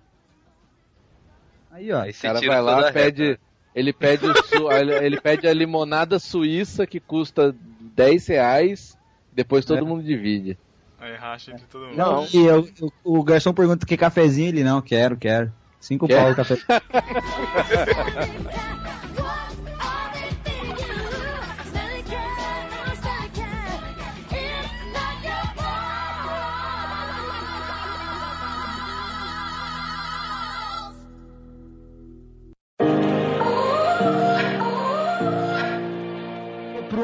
Aí, ó. O cara vai lá, pede. reta. Ele pede, o su- ele pede a limonada suíça que custa 10 reais, depois todo É. mundo divide. Aí racha de todo mundo. Não. E eu- o, o garçom pergunta que cafezinho, ele não, quero, quero. Cinco Quer? pau o café.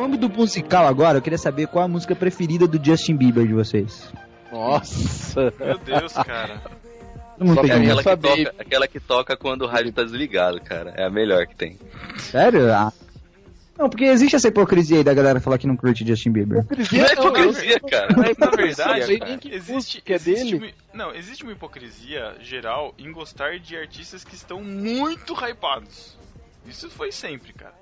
Pro âmbito musical agora, eu queria saber qual a música preferida do Justin Bieber de vocês. Nossa! Meu Deus, cara. Mundo Só tem. Aquela que, toca, aquela que toca quando o rádio tá desligado, cara. É a melhor que tem. Sério? Ah. Não, porque existe essa hipocrisia aí da galera falar que não curte Justin Bieber. Não é hipocrisia, cara. Mas na verdade, cara, que existe, música é existe dele. uma, não, existe uma hipocrisia geral em gostar de artistas que estão muito hypados. Isso foi sempre, cara.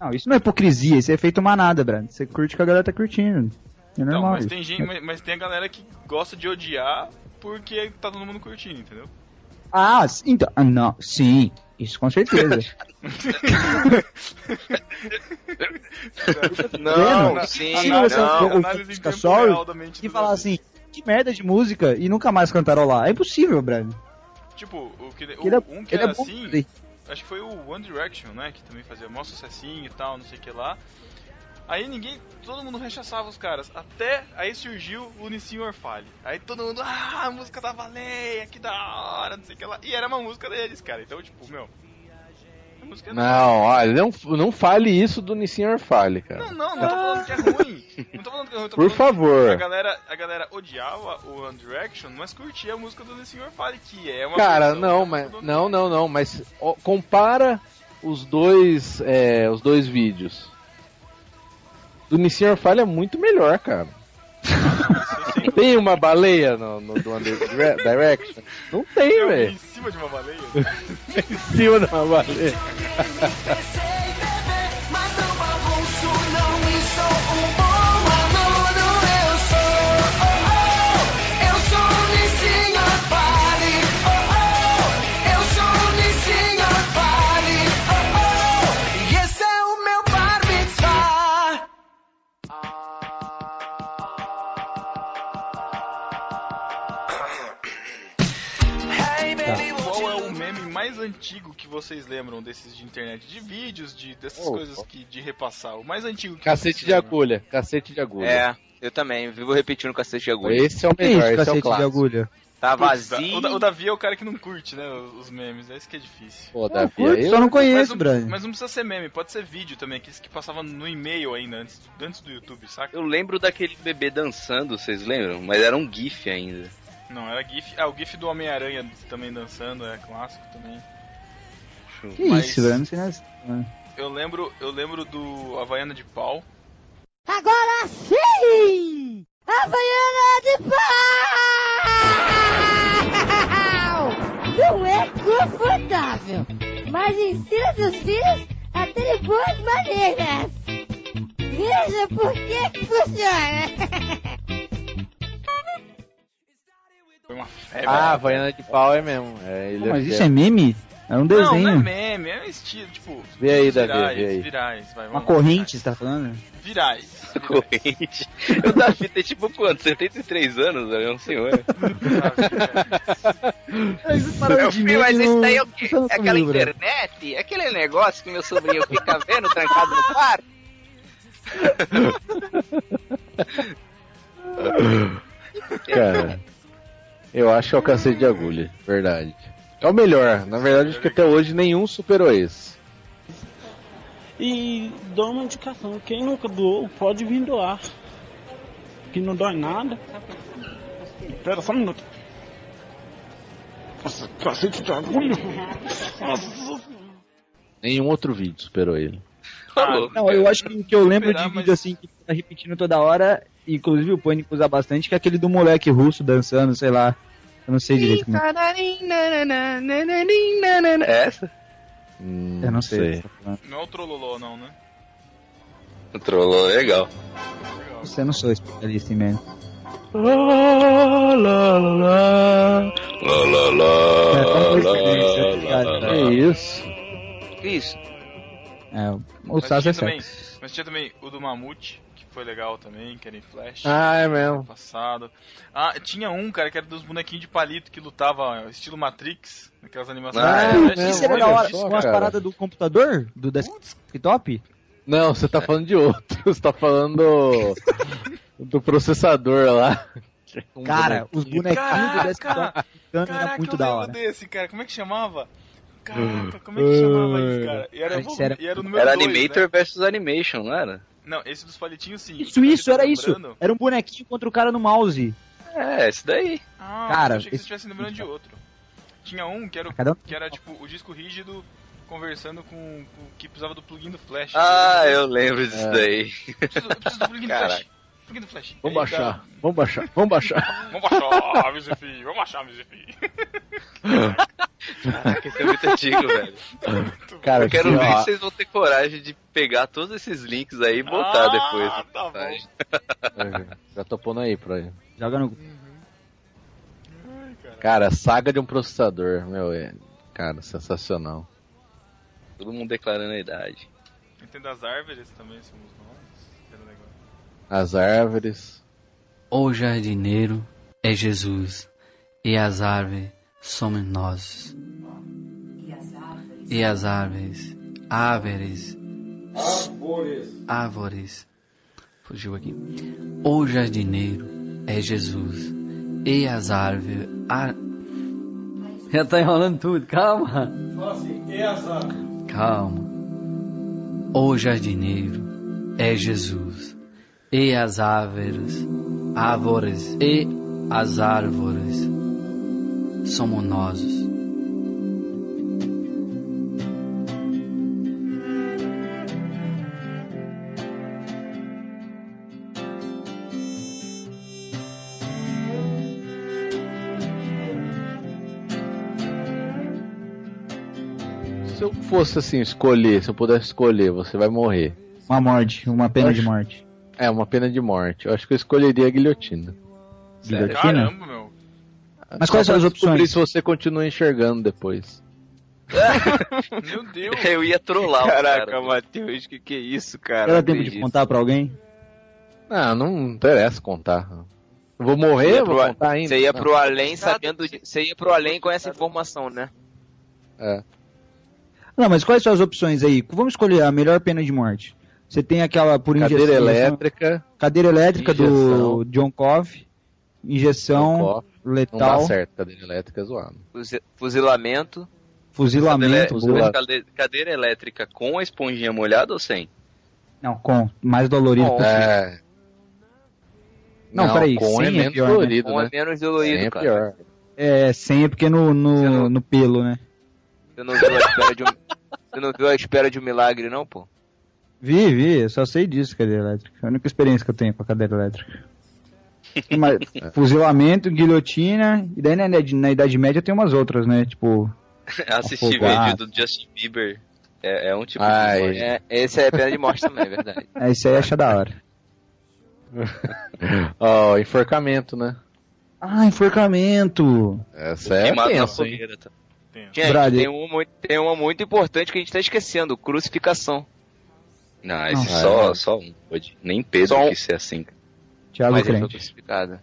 Não, isso não é hipocrisia, isso é feito manada, Brad. Você curte que a galera tá curtindo. É Não, normal. mas isso. tem gente, mas, mas tem a galera que gosta de odiar porque tá todo mundo curtindo, entendeu? Ah, então. ah, Não, sim, isso com certeza. Não, Vendo? sim, Sim, não. você- eu- análise da mente e falar assim, que merda de música e nunca mais cantarolar. É impossível, Brad. Tipo, o que, o, Ele é, um que ele era é bom assim, aí. Acho que foi o One Direction, né? Que também fazia mó sucessinho e tal, não sei o que lá. Aí ninguém, todo mundo rechaçava os caras. Até aí surgiu o Nissin Orfale. Aí todo mundo, ah, a música da baleia, que da hora, não sei o que lá. E era uma música deles, cara. Então, tipo, meu. A música é Não, olha, não, não fale isso do Nissin Orfale, cara. Não, não, não tô falando que é ruim. Não tô falando que é ruim, tô Por favor. A galera, a galera odiava o One Direction, mas curtia a música do Nissin Orfale, que é uma Cara, não, mas não, não, não, mas ó, compara os dois, é, os dois vídeos. Do Nissin Orfale é muito melhor, cara. Tem uma baleia no, no do One Dire- Direction? Não tem, vi velho. em cima de uma baleia. Em cima de uma baleia. Mas não bagunço, não sou um bom antigo que vocês lembram desses de internet? De vídeos, de dessas Oh, coisas que de repassar. O mais antigo que Cacete de agulha, cacete de agulha. É, eu também. Vivo repetindo cacete de agulha. Esse é o melhor, esse é o cacete de clássico. agulha? Tá vazio. O, Da- o Davi é o cara que não curte, né? Os, memes. É isso que é difícil. Pô, Não, Davi, curto, aí só não conheço, Brian. mas não precisa ser meme, pode ser vídeo também, aqueles que passavam no e-mail ainda, antes, antes do YouTube, saca? Eu lembro daquele bebê dançando, vocês lembram? Mas era um GIF ainda. Não, era GIF. Ah, o GIF do Homem-Aranha também dançando, é clássico também. Que Mas- isso, velho? Não sei nada. Eu lembro, eu lembro do Havaiana de Pau. Agora sim! Havaiana de pau! Não é confortável, mas ensina seus filhos a terem boas maneiras. Veja por que funciona. Foi uma febre. Ah, Havaiana de pau é mesmo. É, Pô, mas é- isso é meme? É um não, não é desenho. meme, é um estilo, tipo. Vê aí, virais, Davi, vê aí. Virais, vai, Uma corrente, você tá falando? Virais. Corrente. O Davi tem tipo quanto? 73 anos, é um senhor. Meu filho, mas esse daí é o quê? É aquela internet? É aquele negócio que meu sobrinho fica vendo trancado no quarto? Cara, eu acho que é o cacete de agulha, verdade. É o melhor. Na verdade, acho que até hoje nenhum superou esse. E dou uma indicação, quem nunca doou pode vir doar. Que não dói nada. Espera só um minuto. Nossa, cacete de agulha. Nenhum outro vídeo superou ele. Ah, Não, eu acho que o que eu lembro Esperar, de mas- vídeo assim que tá repetindo toda hora, inclusive o Pânico usa bastante, que é aquele do moleque russo dançando, sei lá. Eu não sei direito como é. É essa? Hum, Eu não sei. o que você tá falando. Não é o Trololó, não, né? O trollou, legal. Legal. Você não sou especialista em meme. Lá, lá, lá. Lá, lá, lá. É, como lá, referência, lá, obrigado, lá, Que lá. É isso? Que isso? É, o Mas Sas tinha, é também, sexo. mas tinha também o do Mamute, que foi legal também, que era em Flash. Ah, é mesmo. passado. Ah, tinha um, cara, que era dos bonequinhos de palito que lutava estilo Matrix, naquelas animações. Ah, é mesmo, Isso era da hora. só, Com as cara. paradas do computador? Do desktop? Não, você tá falando de outro. Você tá falando do, do processador lá. Um Cara, os bonequinhos Caraca! do desktop ficando era Caraca, muito eu da hora. desse, cara. Como é que chamava? Caraca, como é que chamava isso, cara? E era, isso era- e era o número Era dois, Animator né? versus Animation, não era? Não, esse dos palitinhos sim. Isso, isso, era isso. Lembrando- Era um bonequinho contra o cara no mouse. É, esse daí. Ah, Cara, eu achei que esse- você estivesse lembrando de outro. Tinha um que era, o- um- que era tipo o disco rígido conversando com, com o que precisava do plugin do Flash. Ah, eu lembro disso É. daí. Eu preciso, eu preciso do plugin do Flash. Do Flash. Vamos Aí, baixar, vamos baixar, vamos baixar. Vamos baixar, Mizifi, vamos baixar, Mizifi. Caraca, esse é muito antigo, velho. Cara, Eu quero assim, ver ó, se vocês vão ter coragem de pegar todos esses links aí e botar Ah, depois. tá bom. Já tô pondo aí pra ele. Joga no. Ai, cara. Saga de um processador, meu, é. Cara, sensacional. Todo mundo declarando a idade. Entendo as árvores também são os nomes. Era legal. As árvores. O jardineiro é Jesus, e as árvores somos nós. E as árvores, árvores, árvores. Fugiu aqui. O jardineiro é Jesus, e as árvores. Ar... Já tá enrolando tudo, calma. Calma. O jardineiro é Jesus, e as árvores, árvores e as árvores somos nós. Se eu fosse assim, escolher, se eu pudesse escolher, você vai morrer. Uma morte, uma pena de morte. É, uma pena de morte. Eu acho que eu escolheria a guilhotina. Guilhotina? Caramba, meu. Mas quais são as descobrir opções? se você continua enxergando depois. Meu Deus. Eu ia trollar o Caraca, cara. Matheus, que que é isso, cara? Dar tempo de Acredito. contar pra alguém? Ah, não interessa contar. Eu vou morrer? Vou pro, contar ainda? você ia Não. pro além sabendo. de- Você ia pro além com essa informação, né? É. Não, mas quais são as opções aí? Vamos escolher a melhor pena de morte. Você tem aquela por Cadeira injeção. elétrica. Cadeira elétrica do Injeção. John Cove. Injeção Não Não dá letal. certo, cadeira elétrica é zoado. Fuzi- Fuzilamento. Fuzilamento. Fuzila- Cade- Cadeira elétrica com a esponjinha molhada ou sem? Não, com. Mais dolorido Com. possível. É. Não, peraí, com sem é é menos pior, né? dolorido, Com né? é menos Sem dolorido, é cara. pior. É, 100 é porque no, no, não- no pelo, né? Você não viu a espera de um. Você não viu a espera de um milagre, não, pô? Vi, vi, eu só sei disso, cadeira elétrica. É a única experiência que eu tenho com a cadeira elétrica. Mas, fuzilamento, guilhotina, e daí na idade, na idade média tem umas outras, né? Tipo, Assistir vídeo do Justin Bieber é, é um tipo Ai. de morte. É, esse é pena de morte também, é verdade. é, isso aí acha da hora. Ó, enforcamento, né? Ah, enforcamento! Essa é fogueira. Tá? Gente, tem uma, muito- tem uma muito importante que a gente tá esquecendo: crucificação. Não, esse Ah, só, é. só um pode. Nem Pedro Só um. quis ser assim. Thiago Mas ele foi Crente. crucificado.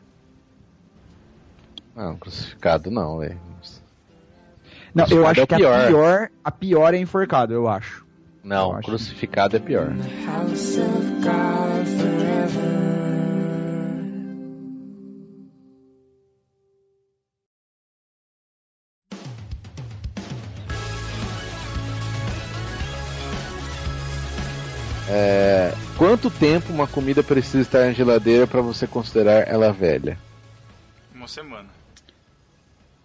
Não, crucificado não, velho. Não, eu acho é que a pior. pior, a pior é enforcado, eu acho. Eu Não, acho. crucificado é pior. House of God forever. É, quanto tempo uma comida precisa estar na geladeira para você considerar ela velha? Uma semana.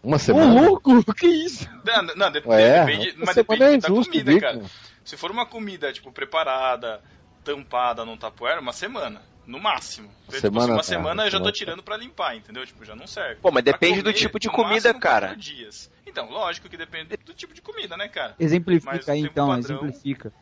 Uma Ô, semana? louco, que isso? Não, não, Ué, depende, uma mas depende é da justo, comida, cara. Se for uma comida, tipo, preparada, tampada num tapoeira, uma semana. No máximo. Tipo, semana, uma tá, semana eu já tô tirando pra limpar, entendeu? Tipo, já não serve. Pô, mas Pra depende do comer, tipo de comida, máximo, cara. dias. Então, lógico que depende do tipo de comida, né, cara? Mas Exemplifica aí então, padrão- exemplifica.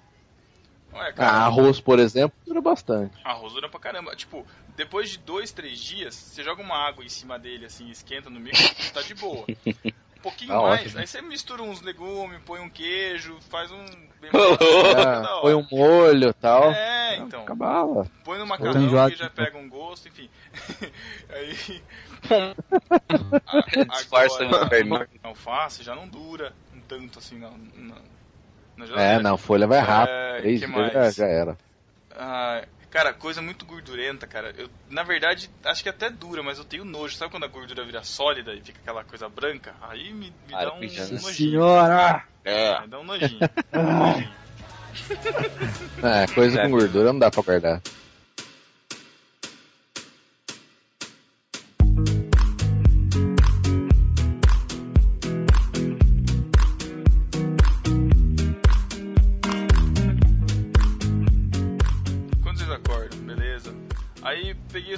Ué, Ah, arroz, por exemplo, dura bastante. arroz dura pra caramba. Tipo, depois de dois, três dias, você joga uma água em cima dele, assim, esquenta no micro, tá de boa. Um pouquinho Tá mais, ótimo. aí você mistura uns legumes, põe um queijo, faz um... bem Ah, põe um molho e tal. É, então. Acabava. Põe no macarrão enjoado. que já pega um gosto, enfim. Aí. Disfarça no vermelho. alface já não dura um tanto assim na, na, na É, não, folha vai rápido. É, Três já, já era. Ah, cara, coisa muito gordurenta, cara. Eu, na verdade, acho que até dura, mas eu tenho nojo. Sabe quando a gordura vira sólida e fica aquela coisa branca? Aí me, me dá um, um nojinho. Senhora! É. Me dá um nojinho. Um nojinho. É, coisa É. com gordura não dá pra guardar.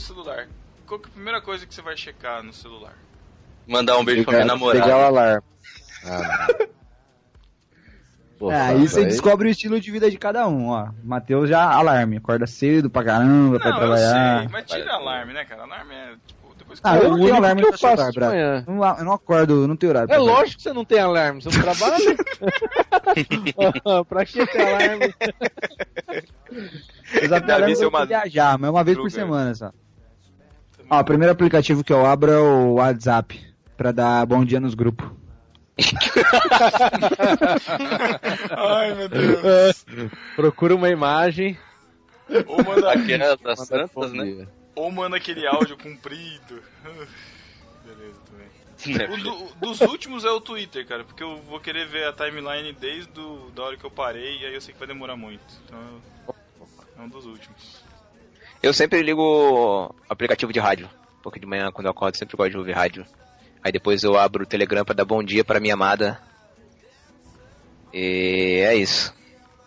Celular. Qual que é a primeira coisa que você vai checar no celular? Mandar um beijo pra minha namorada. Ligar o alarme. Ah. Pô, É, aí você aí- descobre o estilo de vida de cada um, ó. Matheus já alarme, acorda cedo pra caramba, pra Não, eu trabalhar. sei, mas tira alarme, né, cara? Alarme é, tipo, depois que Ah, você eu não tenho alarme que eu no celular, faço de manhã. Eu não, eu não acordo, eu não tenho horário. É lógico que você não tem alarme, você não trabalha. pra que ter alarme? Eu já tenho Davi, alarme seu pra Madu- viajar, mas uma vez por Kruger. semana só. Ó, o primeiro aplicativo que eu abro é o WhatsApp, pra dar bom dia nos grupos. Ai, meu Deus. Procura uma imagem. Ou manda, Aquela das manda santas, né? ou manda aquele áudio comprido. Beleza, também. É, O do- dos últimos é o Twitter, cara, porque eu vou querer ver a timeline desde do, da hora que eu parei e aí eu sei que vai demorar muito. Então é um dos últimos. Eu sempre ligo o aplicativo de rádio. Porque de manhã, quando eu acordo, sempre gosto de ouvir rádio. Aí depois eu abro o Telegram pra dar bom dia pra minha amada. E é isso.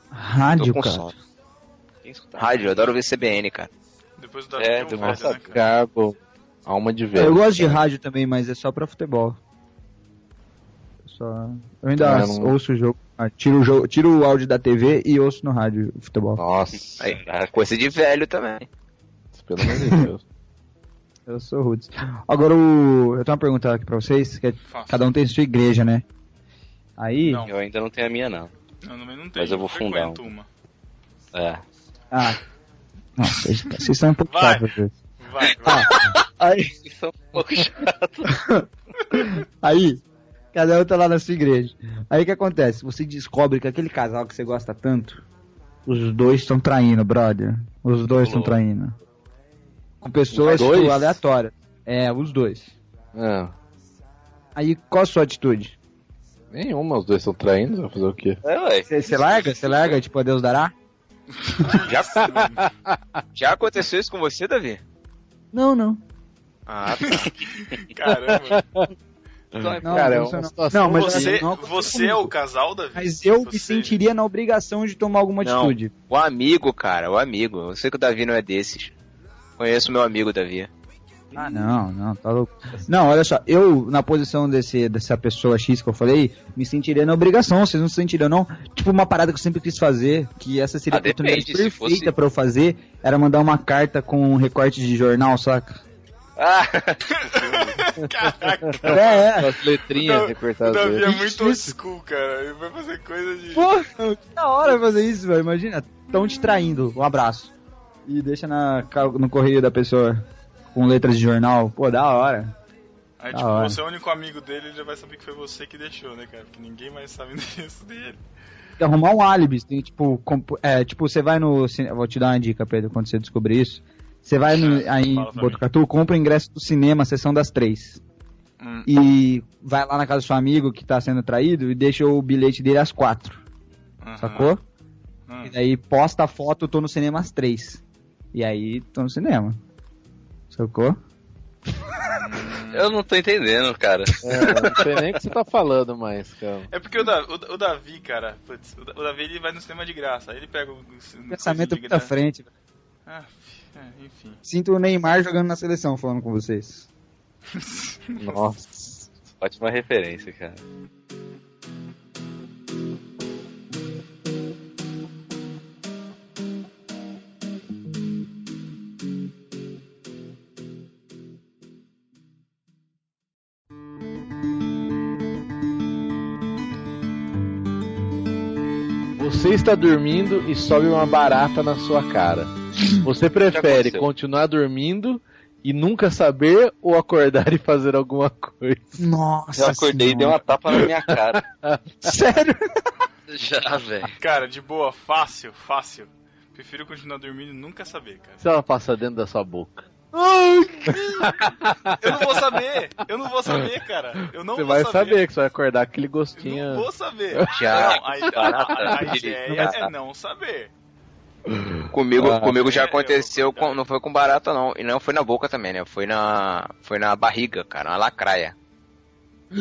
Rádio, com cara. Rádio, eu adoro ver CBN, cara. Depois da É, é, um do Nossa, né, cara? Thiago, alma de velho. Eu gosto de rádio também, mas é só pra futebol. Eu Só... Eu ainda eu não- ouço o jogo. ah, tiro, o jogo, tiro o áudio da TV e ouço no rádio o futebol. Nossa, Aí, é coisa de velho também. Pelo amor de Deus. Eu sou Rudes. Agora, o... eu tenho uma pergunta aqui pra vocês, que é, cada um tem sua igreja, né? Aí... Não. Eu ainda não tenho a minha, não. Não, também não tem. Mas eu vou fundar frequento uma. É. Ah. Nossa, vocês vocês são um pouco Vai. chatos. Vai, vai. Aí, Isso é um pouco chato. aí, cada um tá lá na sua igreja. Aí o que acontece? Você descobre que aquele casal que você gosta tanto, os dois estão traindo, brother. Os dois estão traindo. Com pessoas tipo, aleatórias. É, os dois. É. Aí, qual a sua atitude? Nenhuma, os dois estão traindo, vai fazer o quê? É, ué. Você larga? Você larga, tipo, a Deus dará? Já, já aconteceu isso com você, Davi? Não, não. Ah, tá. Caramba. Não, Cara, é não, uma não. situação- Não, mas Você, você é o casal, Davi? Mas eu me sentiria na obrigação de tomar alguma Não. atitude. O amigo, cara, o amigo. Eu sei que o Davi não é desses. Conheço meu amigo Davi. Ah, não, não, tá louco. Não, olha só, eu, na posição desse, dessa pessoa X que eu falei, me sentiria na obrigação, vocês não se sentiriam, não? Tipo, uma parada que eu sempre quis fazer, que essa seria Ah, a oportunidade depende, perfeita fosse- pra eu fazer, era mandar uma carta com um recorte de jornal, saca? Ah, Caraca, É, é. As letrinhas o recortadas. Davi é muito old school, cara. Ele vai fazer coisa de. Pô, que da hora fazer isso, velho. Imagina, tão te traindo. Um abraço. E deixa na, no correio da pessoa com letras de jornal. Pô, da hora. Aí, Da tipo, hora. você é o único amigo dele, ele já vai saber que foi você que deixou, né, cara? Porque ninguém mais sabe o endereço dele. Tem que arrumar um álibi. Tem, tipo, é, tipo, você vai no. Vou te dar uma dica, Pedro, quando você descobrir isso. Você vai no, aí em Botucatu, compra o ingresso do cinema, sessão das três. Hum. E vai lá na casa do seu amigo que tá sendo traído e deixa o bilhete dele às quatro. Aham. Sacou? Hum. E daí posta a foto, tô no cinema às três. E aí, tô no cinema. Sacou? eu não tô entendendo, cara. É, não sei nem o que você tá falando mais, cara. É porque o, Da- o- o Davi, cara, putz, o Da- o Davi ele vai no cinema de graça. Aí ele pega o. o Pensamento graça. frente. velho. Ah, é, enfim. Sinto o Neymar jogando na seleção falando com vocês. Nossa. Ótima referência, cara. Está dormindo e sobe uma barata na sua cara. Você prefere continuar dormindo e nunca saber ou acordar e fazer alguma coisa? Nossa. Eu acordei e dei uma tapa na minha cara. Sério? Já, velho. Cara, de boa, fácil, fácil. Prefiro continuar dormindo e nunca saber, cara. Se ela passa dentro da sua boca. Eu não vou saber! Eu não vou saber, cara! Eu não você vou vai saber. saber. que você vai acordar aquele Eu gostinho. não vou saber. Já. Não, a, a- a- ideia é não saber. Comigo, Ah, comigo já é, aconteceu, eu- com- não foi com barata não, e não foi na boca também, né? Foi na, foi na barriga, cara, na lacraia.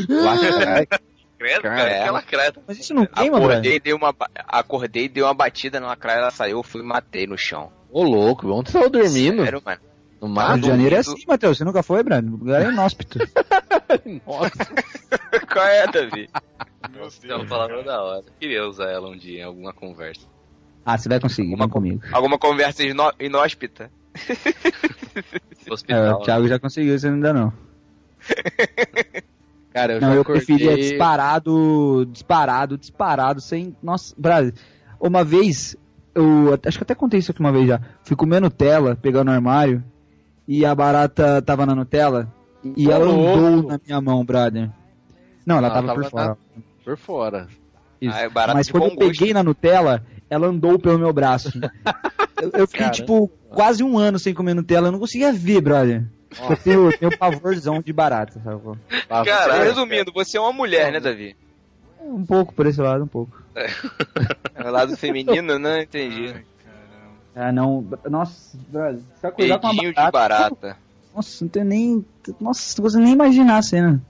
Lacraia. Credo, cara, Cara, aquela creta. Mas isso não queima? Acordei, dei uma, acordei, dei uma batida na lacraia, ela saiu, fui e matei no chão. Ô louco, onde você tava dormindo? Sério, mano. No Rio mato? de Janeiro é assim, Matheus. Você nunca foi, Brando? O lugar é inóspito. Nossa. Qual é, Davi? Meu Deus. É uma palavra da hora. Queria usar ela um dia em alguma conversa. Ah, você vai conseguir, vem comigo. Alguma conversa inó- inóspita? É, Hospital. o Thiago já conseguiu, você ainda não. Cara, eu não, já eu acordei... preferia disparado, disparado, disparado, sem. Nossa, Brasil. Uma vez, eu acho que até contei isso aqui uma vez já. Fui comer Nutella, pegando no armário, e a barata tava na Nutella, e ela andou na minha mão, brother. Não, ela Ela tava, tava por fora. Por fora. Isso. Ah, é Mas quando eu peguei gosto. na Nutella, ela andou pelo meu braço. eu, eu fiquei, tipo, quase um ano sem comer Nutella, eu não conseguia ver, brother. Eu tenho, tenho pavorzão de barata, sabe? Cara, Resumindo, você é uma mulher, né, Davi? Um pouco por esse lado, um pouco. É o lado feminino, não entendi. Ah, não. Nossa, se acordar com uma Peidinho de barata, barata. Nossa, não tenho nem. Nossa, não consigo nem imaginar a cena.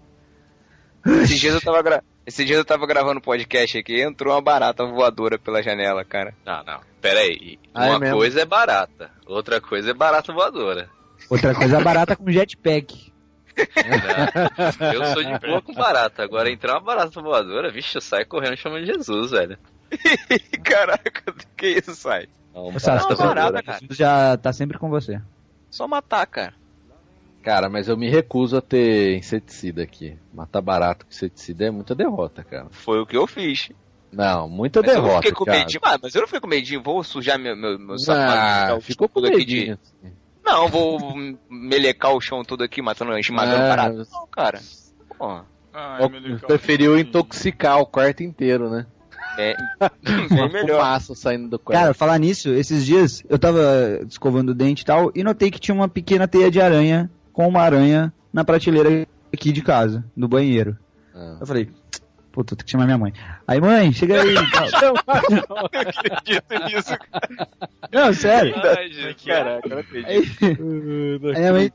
Esses dias eu tava, gra... Esses dias eu tava gravando podcast aqui e entrou uma barata voadora pela janela, cara. Não, não. Pera aí. Ah, é Uma mesmo? coisa é barata. Outra coisa é barata voadora. Outra coisa, a barata com jetpack. Né? Eu sou de boa com barata. Agora entrar uma barata voadora, vixe, eu saio correndo chamando Jesus, velho. Caraca, que isso sai? Não, Ô, Sassi, não, tá sempre- cara. Já tá sempre com você. Só matar, cara. Cara, mas eu me recuso a ter inseticida aqui. Matar barato com inseticida é muita derrota, cara. Foi o que eu fiz. Não, muita Mas eu derrota, fiquei com cara. medinho, ah, mas eu não fiquei com medinho, vou sujar meu, meu, meu Ah, sapato. ficou com tudo aqui medinho. de... assim. Não, vou melecar o chão todo aqui, matando, esmagando É. parado. Não, cara. Pô. Ah, eu- preferiu intoxicar o quarto inteiro, né? É, é melhor. fumaça saindo do quarto. Cara, falar nisso, esses dias eu tava escovando o dente e tal, e notei que tinha uma pequena teia de aranha com uma aranha na prateleira aqui de casa, no banheiro. Ah. Eu falei, puta, tem que chamar minha mãe. Aí, mãe, chega aí. tal. não acredito nisso. Não, sério. Ai, gente, Caraca, não acredito. Aí, aí minha mãe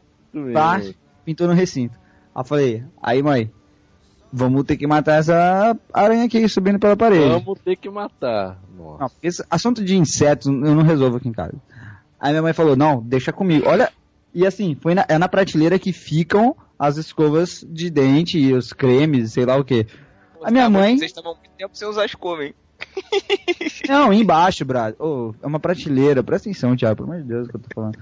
pá, pintou no recinto. Aí eu falei, aí mãe, vamos ter que matar essa aranha aqui subindo pela parede. Vamos ter que matar. Nossa. Não, esse assunto de insetos eu não resolvo aqui em casa. Aí minha mãe falou, não, deixa comigo. Olha, e assim, foi na, é na prateleira que ficam as escovas de dente e os cremes, sei lá o que. A minha mãe- Vocês estavam muito tempo sem usar escova, hein? Não, embaixo, brado. Ô, é uma prateleira, presta atenção, Thiago, pelo amor de Deus que eu tô falando.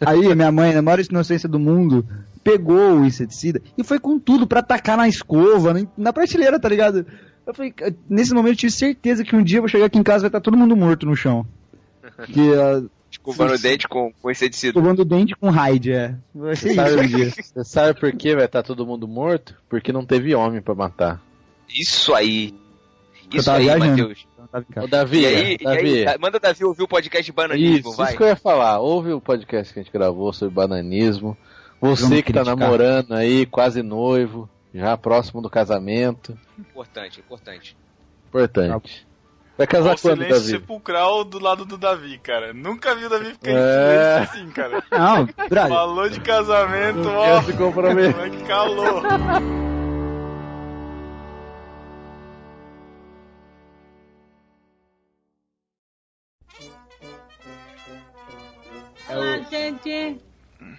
Aí minha mãe, na maior inocência do mundo, pegou o inseticida e foi com tudo pra tacar na escova, na, prateleira, tá ligado? Eu falei, "Ca- nesse momento eu tive certeza que um dia eu vou chegar aqui em casa e vai estar todo mundo morto no chão. Que uh, Escovando o dente com, com inseticida. escovando o dente com raid, é. Vai ser isso um dia. Você sabe por que vai estar todo mundo morto? Porque não teve homem pra matar. Isso aí. Isso aí, viajando. Matheus. Tá. Ô, Davi, E aí, e Davi. aí, da- manda o Davi ouvir o podcast de bananismo, Isso, vai. isso que eu ia falar. Ouve o podcast que a gente gravou sobre bananismo. Você Vamos que tá namorando aí, quase noivo, já próximo do casamento. Importante, importante. Importante. Vai casar o quando, silêncio Davi? sepulcral do lado do Davi, cara. Nunca vi o Davi ficar É. em silêncio assim, cara. Não, Falou de casamento, Não ó. quer se comprometer. Como é que calou? Olá, gente.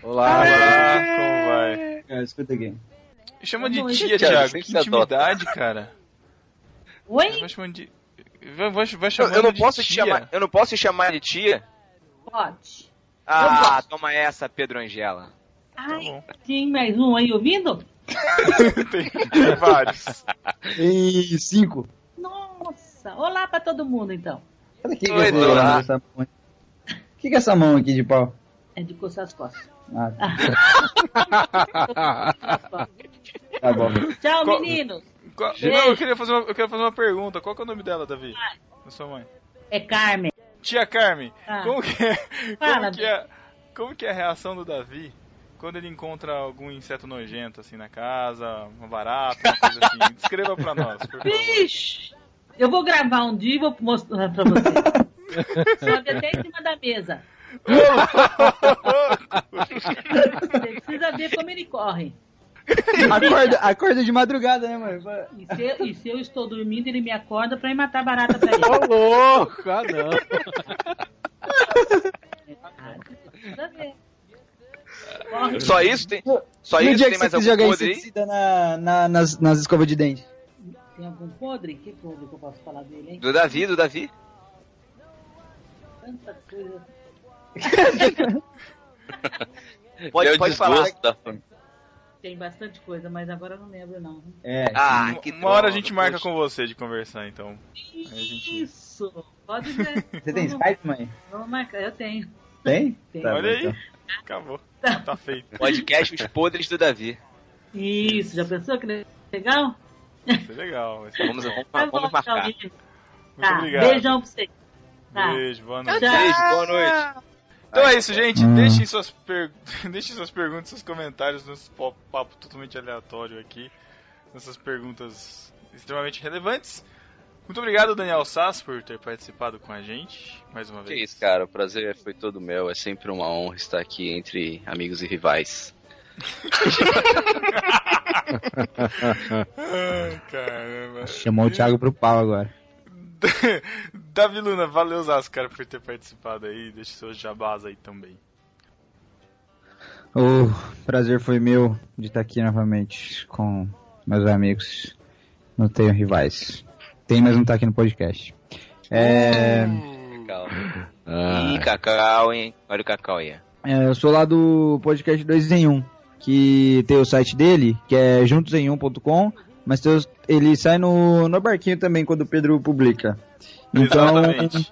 Olá, Olá, como vai? é, escuta aqui. Chama de tia, Thiago. Que intimidade, cara. Oi? Vai chamando de... Vai, vai, vai Eu, chamando eu não de posso te tia. chamar, eu não posso te chamar de tia? Pode. Ah, toma essa, Pedro Angela. Ai, bom. tem mais um aí ouvindo? tem, tem vários. Tem cinco. Nossa, olá pra todo mundo então. Olha aqui que Oi, é Dora. essa mão. O que, que é essa mão aqui de pau? É de coçar as costas. Ah, Tá tá bom. Tchau, Qual- meninos. Qual-. Não, eu queria, fazer uma, eu queria fazer uma pergunta. Qual que é o nome dela, Davi? Da sua mãe. É Carmen. Tia Carmen, Ah. como, que é, Fala, como, que é, como que é a reação do Davi quando ele encontra algum inseto nojento assim na casa, uma barata, uma coisa assim? Descreva pra nós, por favor. Vixe! Eu vou gravar um dia e vou mostrar pra você. Que até em cima da mesa. Você precisa ver como ele corre. Acorda, acorda de madrugada, né, mãe? E se, eu- e se eu estou dormindo, ele me acorda pra ir matar barata pra ele. Ô, louco! Ah, não. Precisa ver. Corre. Só isso tem? Só no isso dia tem que mais você algum podre aí? na, na- nas, nas escovas de dente. Tem algum podre? Que podre que eu posso falar dele, hein? Do Davi, do Davi. Tanta coisa. Pode, é pode falar. Tem bastante coisa, mas agora eu não lembro, não. É. Ah, que Uma hora a gente marca poxa. com você de conversar, então. Gente- Isso! Pode ver. Você tem Skype, mãe? Vamos marcar, eu tenho. Tem? Tem. Tá Olha bom, aí. então. Acabou. Tá feito. Podcast Os Podres do Davi. Isso, já pensou que legal? Vai ser legal. Vai ser Vamos, vamos, Tá vamos bom, marcar. gente. Muito Tá, obrigado. beijão pra você. Tá. Beijo, boa noite. Tchau. Beijo, boa noite. Então é isso, gente. Hum. Deixem, suas per... Deixem suas perguntas, seus comentários nesse po- papo totalmente aleatório aqui. Nessas perguntas extremamente relevantes. Muito obrigado, Daniel Sass, por ter participado com a gente mais uma Que vez. isso, cara. O prazer foi todo meu. É sempre uma honra estar aqui entre amigos e rivais. Ai, caramba. Chamou o Thiago pro pau agora. Davi Luna, valeu, Zascar, por ter participado aí. Deixe seus jabás aí também. O prazer foi meu de estar aqui novamente com meus amigos. Não tenho rivais. Tem, mas não tá aqui no podcast. É, Calma. Ah, Ih, Cacau, hein? Olha o Cacau aí. é, eu sou lá do podcast 2 em 1, que tem o site dele, que é juntosem1.com, mas os- ele sai no, no barquinho também quando o Pedro publica. Então, Exatamente.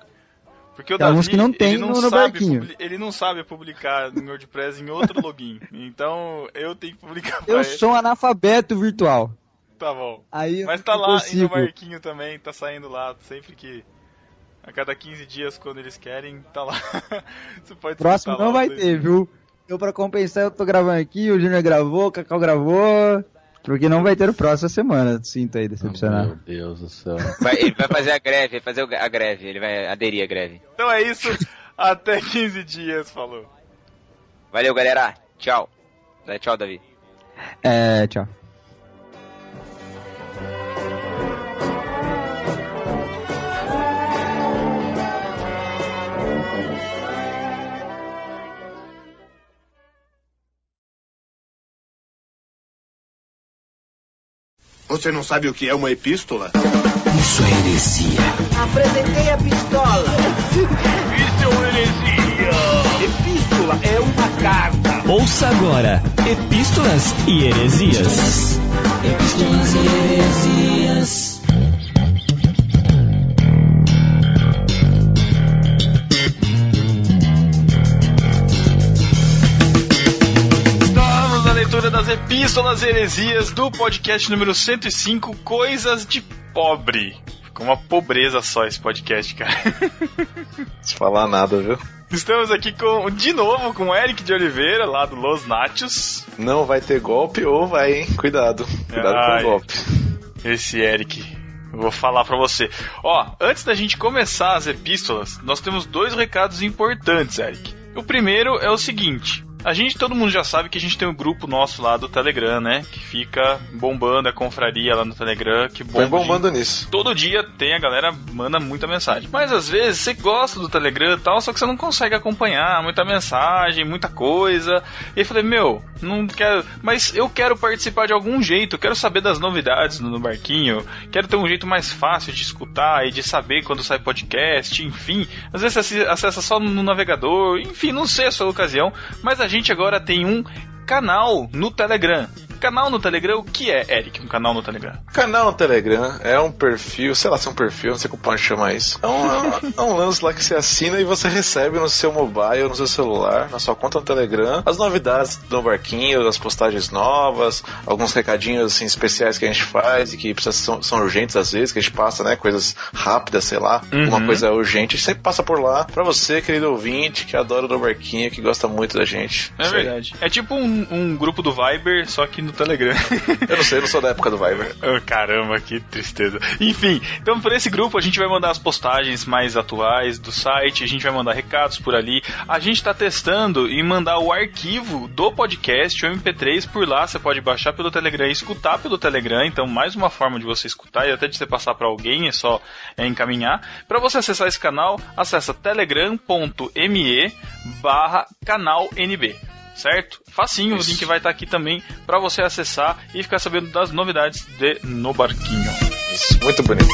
Porque o Tem alguns que não tem não no- no barquinho. Ele não sabe publicar no WordPress em outro login. Então eu tenho que publicar Eu sou um analfabeto virtual. Tá bom. Aí Mas tá lá e no consigo. barquinho também, tá saindo lá sempre que. A cada 15 dias, quando eles querem, tá lá. Você pode Próximo não lá vai ter, viu? Eu pra compensar, eu tô gravando aqui, o Júnior gravou, o Cacau gravou. Porque não vai ter o próximo semana, sinto aí, Meu decepcionado. Deus do céu. Vai- ele vai fazer a greve, vai fazer a greve, ele vai aderir à greve. Então é isso. Até 15 dias, falou. Valeu, galera. Tchau. Dá Tchau, Davi. É, tchau. Você não sabe o que é uma epístola? Isso é heresia. Apresentei a pistola. Isso é uma heresia. Epístola é uma carta. Ouça agora Epístolas e Heresias. Epístolas e heresias. Leitura das epístolas heresias do podcast número 105, Coisas de Pobre. Ficou uma pobreza só esse podcast, cara. Se falar nada, viu? Estamos aqui com, de novo com o Eric de Oliveira, lá do Los Nachos. Não vai ter golpe ou vai, hein? Cuidado. Cuidado Ai. com o golpe. Esse Eric. Vou falar pra você. Ó, antes da gente começar as epístolas, nós temos dois recados importantes, Eric. O primeiro é o seguinte. A gente, todo mundo já sabe que a gente tem um grupo nosso lá do Telegram, né? Que fica bombando a confraria lá no Telegram, que bomba Foi de- bombando nisso. Todo dia tem a galera manda muita mensagem. Mas às vezes você gosta do Telegram e tal, só que você não consegue acompanhar muita mensagem, muita coisa. E eu falei, meu, não quero. Mas eu quero participar de algum jeito, quero saber das novidades no, no barquinho, quero ter um jeito mais fácil de escutar e de saber quando sai podcast, enfim. Às vezes você acessa só no navegador, enfim, não sei a sua ocasião, mas a gente agora tem um canal no Telegram. Canal no Telegram, o que é, Eric, um canal no Telegram? Canal no Telegram é um perfil, sei lá se é um perfil, não sei como pode chamar isso. É um, é um lance lá que você assina e você recebe no seu mobile, no seu celular, na sua conta no Telegram, as novidades do barquinho, as postagens novas, alguns recadinhos assim especiais que a gente faz e que precisa, são, são urgentes às vezes, que a gente passa, né? Coisas rápidas, sei lá, Uhum. uma coisa urgente, a gente sempre passa por lá pra você, querido ouvinte, que adora o barquinho, que gosta muito da gente. É verdade. É tipo um, um grupo do Viber, só que no Telegram. Eu não sei, eu não sou da época do Viber. Oh, caramba, que tristeza. Enfim, então por esse grupo a gente vai mandar as postagens mais atuais do site, a gente vai mandar recados por ali. A gente tá testando em mandar o arquivo do podcast, o MP3, por lá. Você pode baixar pelo Telegram e escutar pelo Telegram. Então, mais uma forma de você escutar e até de você passar para alguém, é só é, encaminhar. Para você acessar esse canal, acessa telegram.me barra canal NB. Certo? Facinho, o link vai estar aqui também para você acessar e ficar sabendo das novidades de No Barquinho. Isso, muito bonito.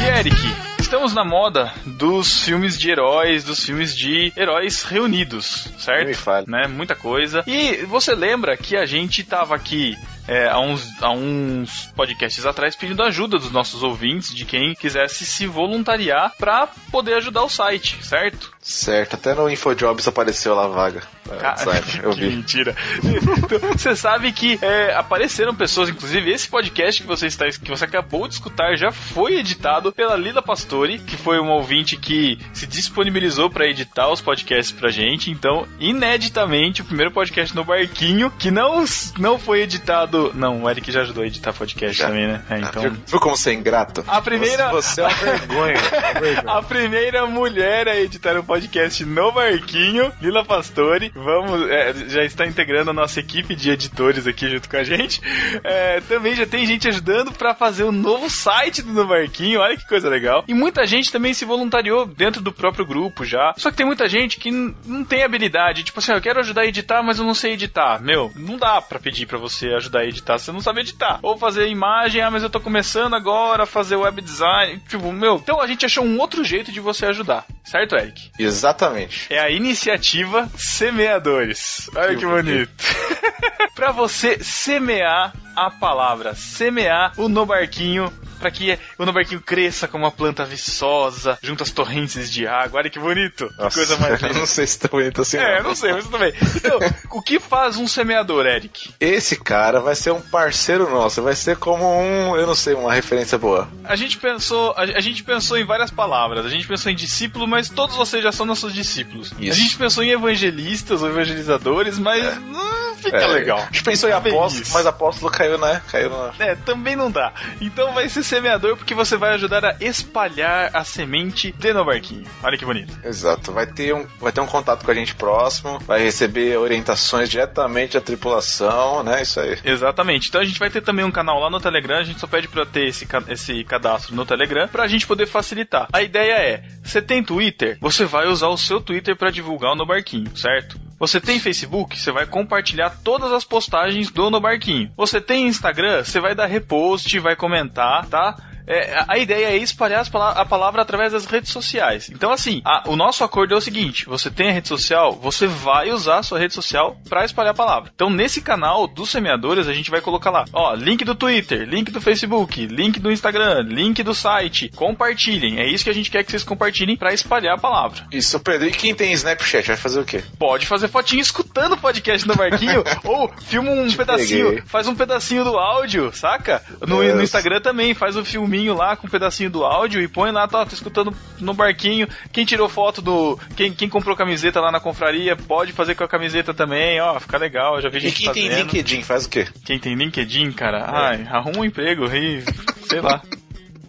E Eric, estamos na moda dos filmes de heróis, dos filmes de heróis reunidos, certo? Me fale. Né? Muita coisa. E você lembra que a gente tava aqui é, há, uns, há uns podcasts atrás pedindo ajuda dos nossos ouvintes, de quem quisesse se voluntariar para poder ajudar o site, certo? Certo, até no InfoJobs apareceu lá a vaga. Cara, Sabe, eu que vi. mentira. Então, Você sabe que é, apareceram pessoas, inclusive esse podcast que você está que você acabou de escutar já foi editado pela Lila Pastori, que foi uma ouvinte que se disponibilizou para editar os podcasts pra gente. Então, ineditamente, o primeiro podcast no barquinho que não não foi editado. Não, o Eric já ajudou a editar podcast Já. também, né? É, então. Viu, viu como você é ingrato? A primeira. Você, você é uma vergonha. uma vergonha. A primeira mulher a editar um podcast no barquinho, Lila Pastore. Vamos, é, já está integrando a nossa equipe de editores aqui junto com a gente. É, também já tem gente ajudando para fazer o novo site do No Barquinho. Olha que coisa legal. E muita gente também se voluntariou dentro do próprio grupo já. Só que tem muita gente que não tem habilidade. Tipo assim, eu quero ajudar a editar, mas eu não sei editar. Meu, não dá pra pedir pra você ajudar a editar você não sabe editar. Ou fazer imagem, ah, mas eu tô começando agora a fazer web design. Tipo, meu, então a gente achou um outro jeito de você ajudar. Certo, Eric? Exatamente. É a iniciativa Semeadores. Olha que, Que bonito. pra você semear a palavra, semear o No Barquinho pra que o no barquinho cresça como uma planta viçosa, junto às torrentes de água. Olha que bonito. Que Nossa, coisa mais eu linda. não sei se tá bonito assim. É, não. não sei, mas tudo bem. Então, o que faz um semeador, Eric? Esse cara vai ser um parceiro nosso, vai ser como um, eu não sei, uma referência boa. A gente pensou, a, a gente pensou em várias palavras. A gente pensou em discípulo, mas todos vocês já são nossos discípulos. Isso. A gente pensou em evangelistas ou evangelizadores, mas não fica É, legal. A gente pensou em apóstolo, mas apóstolo caiu, né? Caiu na. É, também não dá. Então vai ser semeador porque você vai ajudar a espalhar a semente de no barquinho. Olha que bonito. Exato, vai ter, um, vai ter um contato com a gente próximo, vai receber orientações diretamente da tripulação, né? Isso aí. Exatamente. Então a gente vai ter também um canal lá no Telegram. A gente só pede pra ter esse, esse cadastro no Telegram pra gente poder facilitar. A ideia é: você tem Twitter, você vai usar o seu Twitter pra divulgar o No Barquinho, certo? Você tem Facebook, você vai compartilhar todas as postagens do No Barquinho. Você tem Instagram, você vai dar repost, vai comentar, tá? É, a- ideia é espalhar a palavra através das redes sociais. Então, assim, a- o nosso acordo é o seguinte: você tem a rede social, você vai usar a sua rede social para espalhar a palavra. Então, nesse canal dos semeadores, a gente vai colocar lá, ó, link do Twitter, link do Facebook, link do Instagram, link do site. Compartilhem. É isso que a gente quer que vocês compartilhem para espalhar a palavra. Isso, Pedro. E quem tem Snapchat vai fazer o quê? Pode fazer fotinho escutando o podcast no barquinho, ou filma um pedacinho, peguei. faz um pedacinho do áudio, saca? No, no Instagram também, faz um filminho lá com um pedacinho do áudio e põe lá, tá, tô escutando no barquinho. Quem tirou foto do. Quem, quem comprou camiseta lá na confraria, pode fazer com a camiseta também, ó, fica legal, já vi E gente quem tem fazendo. LinkedIn faz o quê? Quem tem LinkedIn, cara, ai, arruma um emprego e sei lá.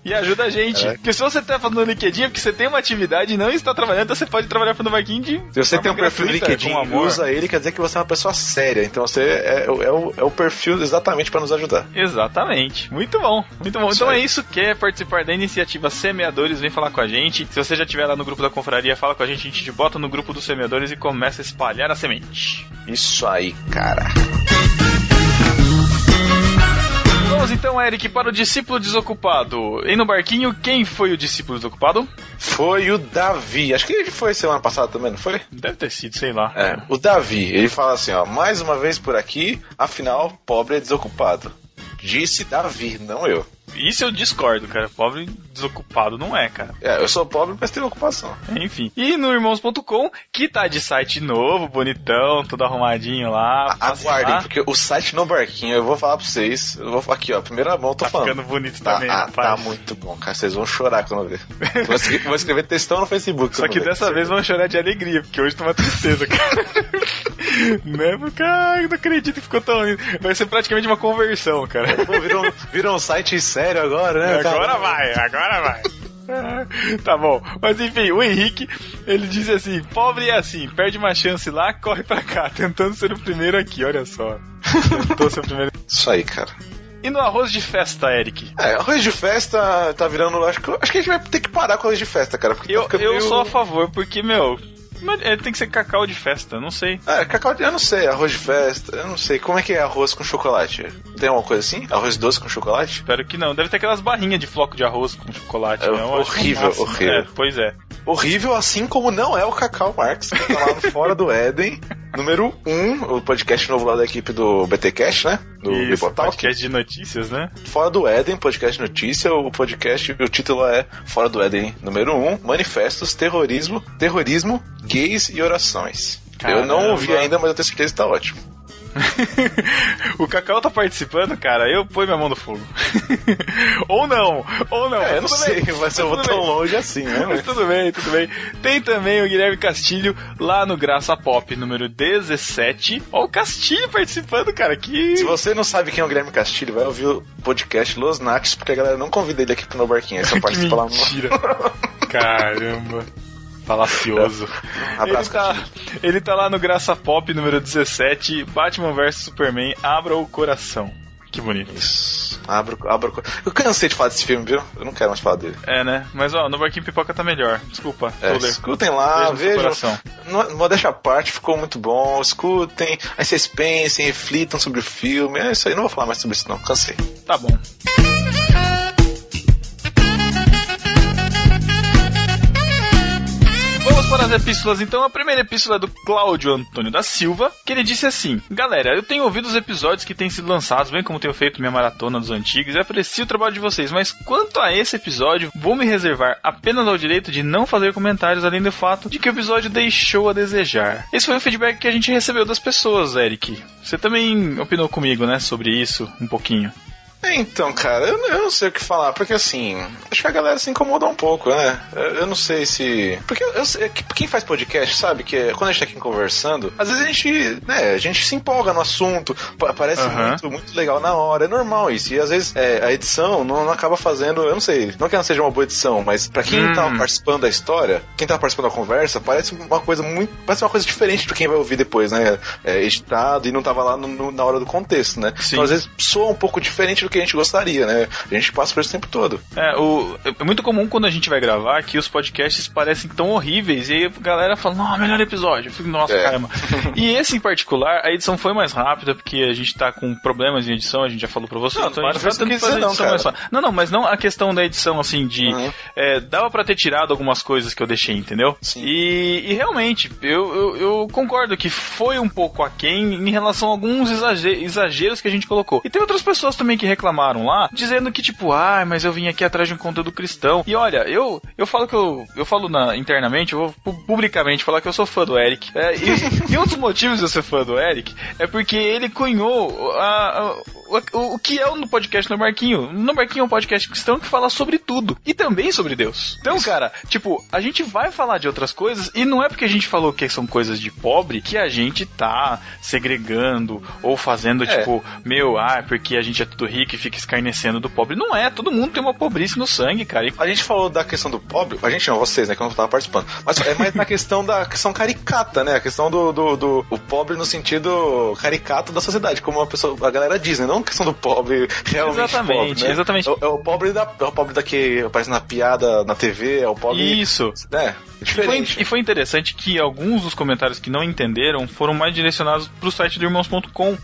E ajuda a gente. É. Porque se você tá fazendo no LinkedIn, é porque você tem uma atividade e não está trabalhando, então você pode trabalhar pro barquinho de. Se você tem um perfil no LinkedIn e usa ele, quer dizer que você é uma pessoa séria. Então você é, é o- é o perfil exatamente para nos ajudar. Exatamente. Muito bom, muito bom. Então é isso. Quer participar da iniciativa Semeadores, vem falar com a gente. Se você já estiver lá no grupo da confraria, fala com a gente, a gente te bota no grupo dos semeadores e começa a espalhar a semente. Isso aí, cara. Vamos então, Eric, para o discípulo desocupado. E no barquinho, quem foi o discípulo desocupado? Foi o Davi. Acho que ele foi semana passada também, não foi? Deve ter sido, sei lá. É, o Davi, ele fala assim, ó, mais uma vez por aqui, afinal, pobre é desocupado. Disse Davi, não eu. Isso eu discordo, cara. Pobre desocupado não é, cara. É, eu sou pobre, mas tenho ocupação. Enfim. E no irmãos.com, que tá de site novo, bonitão, tudo arrumadinho lá. Aguardem, lá. porque o site no barquinho, eu vou falar pra vocês, eu vou aqui, ó, primeira mão eu tô Tá falando. ficando bonito Tá, também, ah, rapaz. tá muito bom, cara. Vocês vão chorar quando ver. Vou escrever, vou escrever textão no Facebook. Só que ver. dessa vez vão chorar de alegria, porque hoje tá uma tristeza, cara. né? Porque, ai, eu não acredito que ficou tão lindo. Vai ser praticamente uma conversão, cara. Virou, virou um site sério agora, né? Agora cara? vai, agora vai. Tá bom, mas enfim, o Henrique, ele diz assim: pobre é assim, perde uma chance lá, corre pra cá, tentando ser o primeiro aqui, olha só. Tentou ser o primeiro. Isso aí, cara. E no arroz de festa, Eric? É, arroz de festa tá virando. Acho que, acho que a gente vai ter que parar com arroz de festa, cara. Porque Eu, tá eu meio- sou a favor, porque, meu, mas, é, tem que ser cacau de festa, não sei. É, cacau, de- eu não sei, arroz de festa, eu não sei. Como é que é arroz com chocolate? Tem uma coisa assim? Arroz doce com chocolate? Espero que não. Deve ter aquelas barrinhas de floco de arroz com chocolate, É né? Acho horrível, horrível. É, pois é. Horrível, assim como não é o Cacau Marx, que tá lá no Fora do Éden, número 1, um, o podcast novo lá da equipe do BTcast, né? Do Isso, podcast de notícias, né? Fora do Éden, podcast notícia, o podcast, o título é Fora do Éden, número 1, um, Manifestos, Terrorismo, Terrorismo, Gays e Orações. Eu não Caramba. ouvi ainda, mas eu tenho certeza que tá ótimo. o Cacau tá participando, cara, eu ponho minha mão no fogo. ou não, ou não. É, eu não sei, bem, mas eu vou tão bem. longe assim, né? Mas tudo bem, tudo bem. Tem também o Guilherme Castilho lá no Graça Pop, número 17. Ó, o Castilho participando, cara, que. Se você não sabe quem é o Guilherme Castilho, vai ouvir o podcast Los Nates, porque a galera não convida ele aqui pro meu barquinho. Ele só participa lá no. mentira. Caramba. Falacioso. Um Abraço, ele, tá, ele tá lá no Graça Pop número 17, Batman vs Superman, Abra o Coração. Que bonito. Isso. Abro, abro. Eu cansei de falar desse filme, viu? Eu não quero mais falar dele. É, né? Mas ó, no Barquinho Pipoca tá melhor. Desculpa. É, escutem lá, vejam. coração. Mo- Modéstia à parte, ficou muito bom. Escutem, aí vocês pensem, reflitam sobre o filme. É isso aí, não vou falar mais sobre isso, não. Cansei. Tá bom. Para as epístolas então. A primeira epístola é do Cláudio Antônio da Silva, que ele disse assim: Galera, eu tenho ouvido os episódios que têm sido lançados, bem como tenho feito minha maratona dos antigos, e aprecio o trabalho de vocês, mas quanto a esse episódio, vou me reservar apenas ao direito de não fazer comentários, além do fato de que o episódio deixou a desejar. Esse foi o feedback que a gente recebeu das pessoas, Eric. Você também opinou comigo, né, sobre isso, um pouquinho. É, Então, cara, eu, eu não sei o que falar, porque assim, acho que a galera se incomoda um pouco, né? Eu, eu não sei se. Porque eu, que quem faz podcast sabe que é, quando a gente tá aqui conversando, às vezes a gente, né, a gente se empolga no assunto, pa- parece Aham. muito, muito legal na hora, é normal isso. E às vezes é, a edição não, não acaba fazendo, eu não sei, não que não seja uma boa edição, mas pra quem Hum. tá participando da história, quem tá participando da conversa, parece uma coisa muito. Parece uma coisa diferente do quem vai ouvir depois, né? É, editado e não tava lá no- no- na hora do contexto, né? Sim. Então às vezes soa um pouco diferente do que a gente gostaria, né? A gente passa por isso o tempo todo. É, o, é muito comum quando a gente vai gravar que os podcasts parecem tão horríveis e aí a galera fala, não, melhor episódio. Eu fico, nossa, É. caramba. e esse em particular, a edição foi mais rápida porque a gente tá com problemas em edição, a gente já falou pra você. Não, então não a gente tá tentando que fazer não, edição mais. Não, não, mas não a questão da edição, assim, de. Uhum. é, dava pra ter tirado algumas coisas que eu deixei, entendeu? E, e realmente, eu, eu, eu concordo que foi um pouco aquém em relação a alguns exage- exageros que a gente colocou. E tem outras pessoas também que reclamaram lá, dizendo que, tipo, ah, mas eu vim aqui atrás de um conteúdo cristão. E olha, eu, eu falo que eu. Eu falo na, internamente, eu vou pu- publicamente falar que eu sou fã do Eric. É, e, e um dos motivos de eu ser fã do Eric é porque ele cunhou a- a- o, o que é o podcast no Marquinho. No Marquinho é um podcast cristão que fala sobre tudo. E também sobre Deus. Então, cara, tipo, a gente vai falar de outras coisas e não é porque a gente falou que são coisas de pobre que a gente tá segregando ou fazendo, É. tipo, meu, ah, porque a gente é tudo rico e fica escarnecendo do pobre. Não é, todo mundo tem uma pobrice no sangue, cara. E A gente falou da questão do pobre, a gente não, vocês, né, que eu não tava participando. Mas é mais na questão da questão caricata, né? A questão do, do, do- o pobre no sentido caricato da sociedade, como a pessoa, a galera diz, né? Não a questão do pobre realmente Exatamente, pobre, né? exatamente. É, o- é o pobre da é o pobre da que aparece na piada na TV, é o pobre Isso. né? E Diferente. foi, e foi interessante que alguns dos comentários que não entenderam foram mais direcionados pro site do irmãos.com,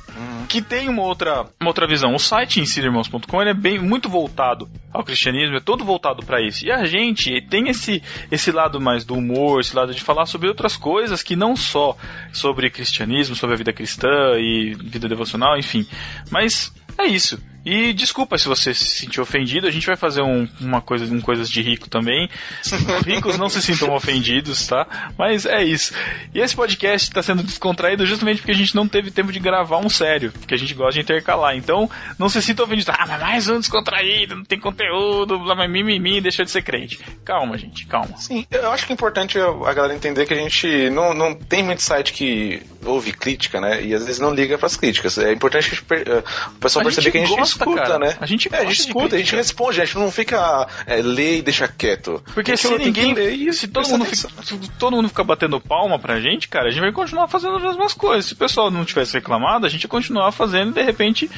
que tem uma outra, uma outra visão. O site em si do irmãos.com é bem muito voltado ao cristianismo, é todo voltado para isso. E a gente tem esse esse lado mais do humor, esse lado de falar sobre outras coisas que não só sobre cristianismo, sobre a vida cristã e vida devocional, enfim. Mas é isso. E desculpa se você se sentiu ofendido, a gente vai fazer um, uma coisa, um coisas de rico também. Ricos não se sintam ofendidos, tá? Mas é isso. E esse podcast está sendo descontraído justamente porque a gente não teve tempo de gravar um sério, porque a gente gosta de intercalar. Então, não se sinta ofendido. Ah, mas mais um descontraído, não tem conteúdo, blá, blá, mimimi, deixa de ser crente. Calma, gente, calma. Sim, eu acho que é importante a galera entender que a gente não, não tem muito site que ouve crítica, né? E às vezes não liga pras críticas. É importante que a gente per- eh, o pessoal A perceber que a gente escuta, cara. né? A gente é, a gente escuta, a gente responde, a gente não fica é, lê e deixa quieto. Porque se ninguém. e Se todo, mundo atenção. fica, se todo mundo ficar batendo palma pra gente, cara, a gente vai continuar fazendo as mesmas coisas. Se o pessoal não tivesse reclamado, a gente ia continuar fazendo e de repente.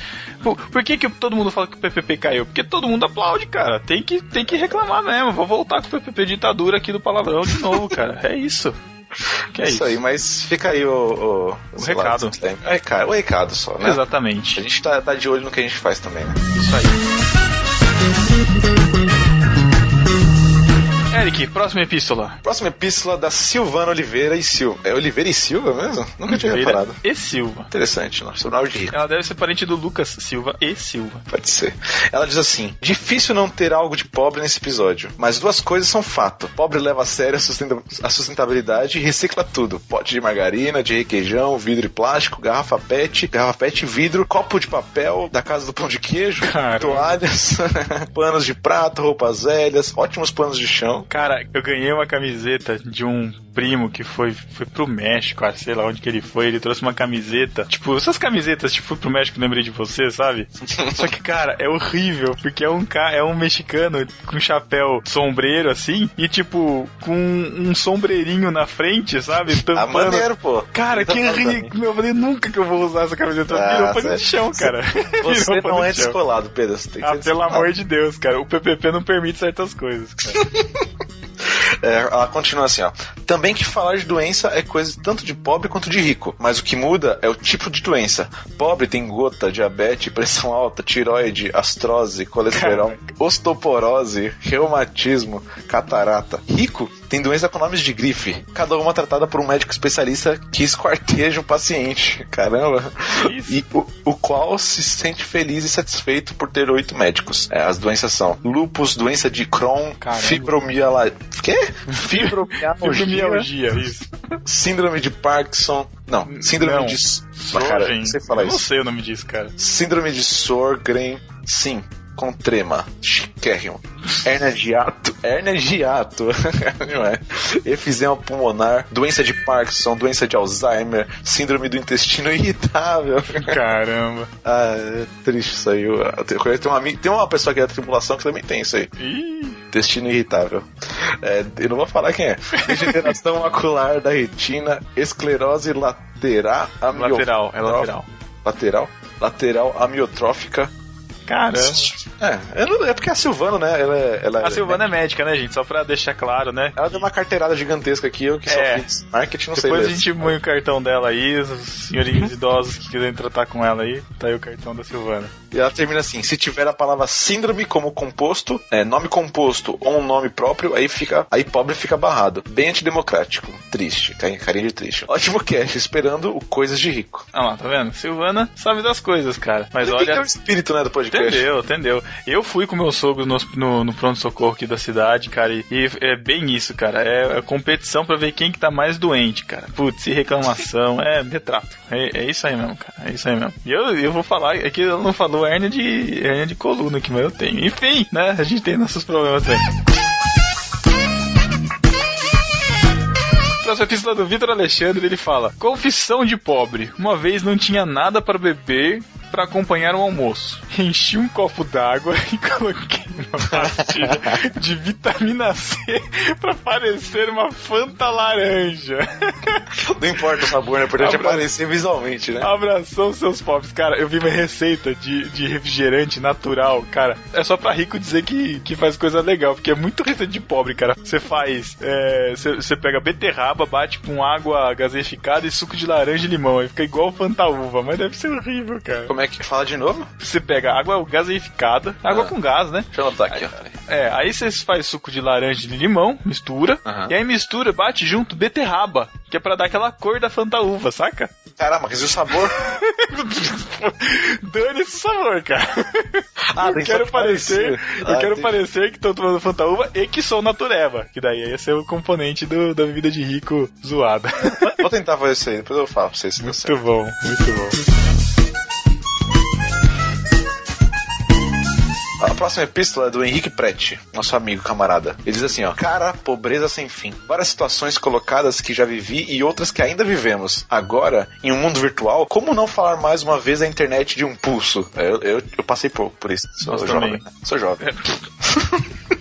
Por, por que, que todo mundo fala que o PPP caiu? Porque todo mundo aplaude, cara. Tem que, tem que reclamar mesmo. Vou voltar com o PPP ditadura aqui do palavrão de novo, cara. É isso. Que é isso, aí, mas fica aí o, o, lá, recado. É, recado. O recado só, né? Exatamente. A gente tá, tá de olho no que a gente faz também, né? Isso aí. Eric, próxima epístola. Próxima epístola da Silvana Oliveira e Silva. É Oliveira e Silva mesmo? Nunca tinha Oliveira reparado. E Silva. Interessante, não. Sobrenome de rico. Ela deve ser parente do Lucas Silva e Silva. Pode ser. Ela diz assim: Difícil não ter algo de pobre nesse episódio, mas duas coisas são fato. Pobre leva a sério a, sustenta- a sustentabilidade e recicla tudo: pote de margarina, de requeijão, vidro e plástico, garrafa PET, garrafa PET, vidro, copo de papel da casa do pão de queijo, toalhas, panos de prato, roupas velhas, ótimos panos de chão. Cara, eu ganhei uma camiseta de um primo que foi, foi pro México, ah, sei lá onde que ele foi, ele trouxe uma camiseta, tipo, essas camisetas, tipo, fui pro México, lembrei de você, sabe? Só que, cara, é horrível, porque é um ca é um mexicano com chapéu sombreiro, assim, e tipo, com um sombreirinho na frente, sabe? Ah, Tampando. maneiro, pô. Cara, Tá que ridículo. Eu falei, nunca que eu vou usar essa camiseta. Ah, Virou pano de chão, cara. Você não é descolado, Pedro. Você tem que Ah, pelo amor de Deus, cara. O PPP não permite certas coisas, cara. É, ela continua assim, ó. Também que falar de doença é coisa tanto de pobre quanto de rico, mas o que muda é o tipo de doença. Pobre tem gota, diabetes, pressão alta, tiroide, astrose, colesterol, osteoporose, reumatismo, catarata. Rico tem doença com nomes de grife, cada uma tratada por um médico especialista que esquarteja o paciente. Caramba. E o, o qual se sente feliz e satisfeito por ter oito médicos. É, as doenças são lupus, doença de Crohn, fibromialgia. Quê? Fibromialgia. Fibromialgia, isso. Síndrome de Parkinson. Não, síndrome Não. de. Sjögren. Cara, não sei falar Eu não isso. sei o nome disso, cara. Síndrome de Sjögren, sim, com trema, chiquérrimo. Hernia de hiato, hernia de hiato, não é? Efisema pulmonar, doença de Parkinson, doença de Alzheimer, síndrome do intestino irritável. Caramba. Ah, é triste isso aí. Tem, um amigo, tem uma pessoa aqui da tripulação que também tem isso aí. Intestino irritável. É, eu não vou falar quem é. Degeneração macular da retina, esclerose lateral, Lateral, é lateral. Lateral? Lateral amiotrófica. Caramba. É, eu não- é porque a Silvana, né? Ela, é- ela A Silvana é médica, né, gente? Só pra deixar claro, né? Ela deu uma carteirada gigantesca aqui, eu que só É. fiz marketing, não sei Depois a gente põe o cartão dela aí, os senhorinhos idosos que quiserem tratar com ela aí, tá aí o cartão da Silvana. E ela termina assim: se tiver a palavra síndrome como composto, é, nome composto ou um nome próprio, aí fica. Aí pobre fica barrado. Bem antidemocrático. Triste. Carinha carinha de triste. Ótimo cast, esperando o coisas de rico. Ah lá, tá vendo? Silvana sabe das coisas, cara. Mas Tem que olha. o espírito, né, do podcast. Entendeu, entendeu. Eu fui com meu sogro no, no, no pronto-socorro aqui da cidade, cara, e, e é bem isso, cara. É, é competição pra ver quem que tá mais doente, cara. Putz, e reclamação, é retrato. É, é isso aí mesmo, cara. É isso aí mesmo. E eu, eu vou falar, é que ela não falou hernia de, hernia de coluna mas eu tenho. Enfim, né? A gente tem nossos problemas também. Próxima epístola do Vitor Alexandre, ele fala: Confissão de pobre. Uma vez não tinha nada para beber para acompanhar o almoço. Enchi um copo d'água e coloquei uma pastilha de vitamina C para parecer uma Fanta laranja. Não importa o sabor, né? Importante é Abra- aparecer visualmente, né? Abração, seus pobres. Cara, eu vi uma receita de, de refrigerante natural, cara. É só pra rico dizer que, que faz coisa legal, porque é muito receita de pobre, cara. Você faz. é, Você você pega beterraba, bate com água gaseificada e suco de laranja e limão. Aí fica igual fantaúva, mas deve ser horrível, cara. Como é que fala de novo? Você pega água gaseificada, água Ah. com gás, né? Deixa eu anotar aqui, ó. É, aí você faz suco de laranja e de limão, mistura, e aí mistura, bate junto beterraba, que é pra dar aquela cor da fantaúva, saca? Caramba, mas e o sabor? Dane esse sabor, cara. Ah, eu tem quero parecer, parecer. eu Ah, quero entendi. parecer que tô tomando fantaúva e que sou natureba, que daí ia ser o componente do, da bebida de rico zoada. Vou tentar fazer isso aí, depois eu falo pra vocês se certo. Muito bom, muito bom. A próxima epístola é do Henrique Prete, nosso amigo, camarada. Ele diz assim, ó. Cara, pobreza sem fim. Várias situações colocadas que já vivi e outras que ainda vivemos. Agora, em um mundo virtual, como não falar mais uma vez a internet de um pulso? É, Eu, eu, eu passei por, por isso. Sou Nós jovem. também. né? Sou jovem.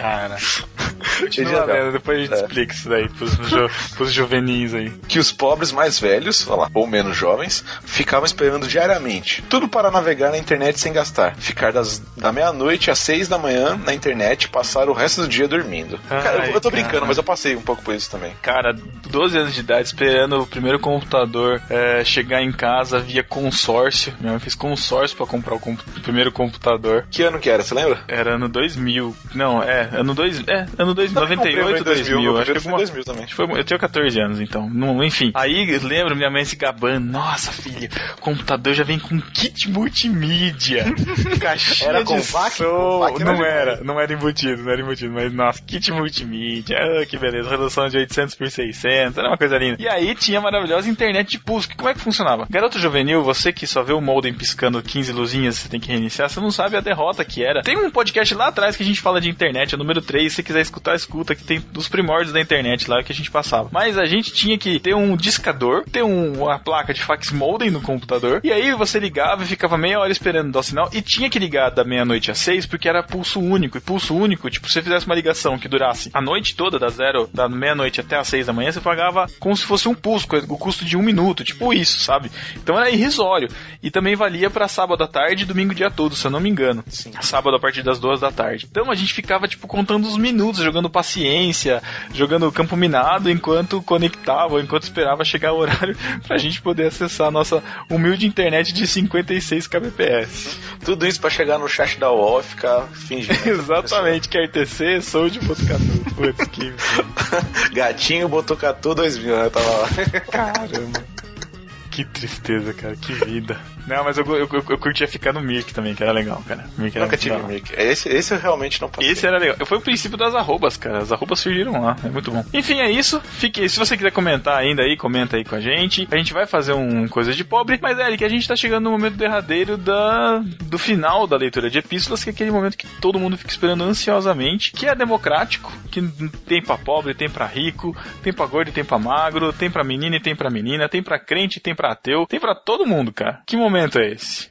Cara. Continua lendo, depois a gente É. explica isso daí pros, jo, pros juvenis aí. que os pobres mais velhos, olha lá, ou menos jovens, ficavam esperando diariamente. Tudo para navegar na internet sem gastar. Ficar das, da meia-noite às seis da manhã na internet e passar o resto do dia dormindo. cara, eu, Ai, eu tô cara. brincando, mas eu passei um pouco por isso também. Cara, 12 anos de idade, esperando o primeiro computador é, chegar em casa via consórcio. Minha mãe fez consórcio pra comprar o, compu- o primeiro computador. Que ano que era, você lembra? Era ano 2000. Não, é, ano 2000. É, ano 2000, Também comprei 98, em 2000, 2000. meu Acho que alguma... 2000 também. Foi- eu tinha 14 anos, então. Não, enfim. Aí lembro minha mãe se gabando. Nossa, filha, o computador já vem com kit multimídia. Caixinha Era com de VAC? som. VAC não era não era embutido, não era embutido. Mas, nossa, kit multimídia. Ah, que beleza. Redução de 800 por 600. Era uma coisa linda. E aí tinha a maravilhosa internet de pulso. que Como é que funcionava? Garoto juvenil, você que só vê o modem piscando 15 luzinhas, você tem que reiniciar, você não sabe a derrota que era. Tem um podcast lá atrás que a gente fala de internet, o número 3. Se você quiser escutar, escuta, que tem dos primórdios da internet lá que a gente passava. Mas a gente tinha que ter um discador, ter um, uma placa de fax modem no computador, e aí você ligava e ficava meia hora esperando dar o sinal, e tinha que ligar da meia-noite às seis, porque era pulso único. E pulso único, tipo, se você fizesse uma ligação que durasse a noite toda, da zero, da meia-noite até às seis da manhã, você pagava como se fosse um pulso, o custo de um minuto, tipo isso, sabe? Então era irrisório. E também valia pra sábado à tarde e domingo dia todo, se eu não me engano. Sábado a partir das duas da tarde. Então a gente ficava, tipo, contando os minutos, jogando paciência, jogando campo minado enquanto conectava, enquanto esperava chegar o horário pra gente poder acessar a nossa humilde internet de 56 kbps. Tudo isso pra chegar no chat da UOL e ficar fingindo. Exatamente, que é RTC, sou de Botucatu. Putz, que... Gatinho Botucatu 2000, né? Tava lá. Caramba. Que tristeza, cara, que vida. Não, mas eu, eu, eu, eu curtia ficar no Mirk também, que era legal, cara. Mirk era Nunca tive hora. mic. Esse, esse eu realmente não passei. Esse era legal. Foi o princípio das arrobas, cara. As arrobas surgiram lá. É muito bom. Enfim, é isso. Fique, se você quiser comentar ainda aí, comenta aí com a gente. A gente vai fazer um coisa de pobre. Mas, Eric, a gente tá chegando no momento derradeiro da, do final da leitura de epístolas, que é aquele momento que todo mundo fica esperando ansiosamente, que é democrático, que tem pra pobre, tem pra rico, tem pra gordo e tem pra magro, tem pra menina e tem pra menina, tem pra crente e tem pra ateu, tem pra todo mundo, cara. Que momento é esse?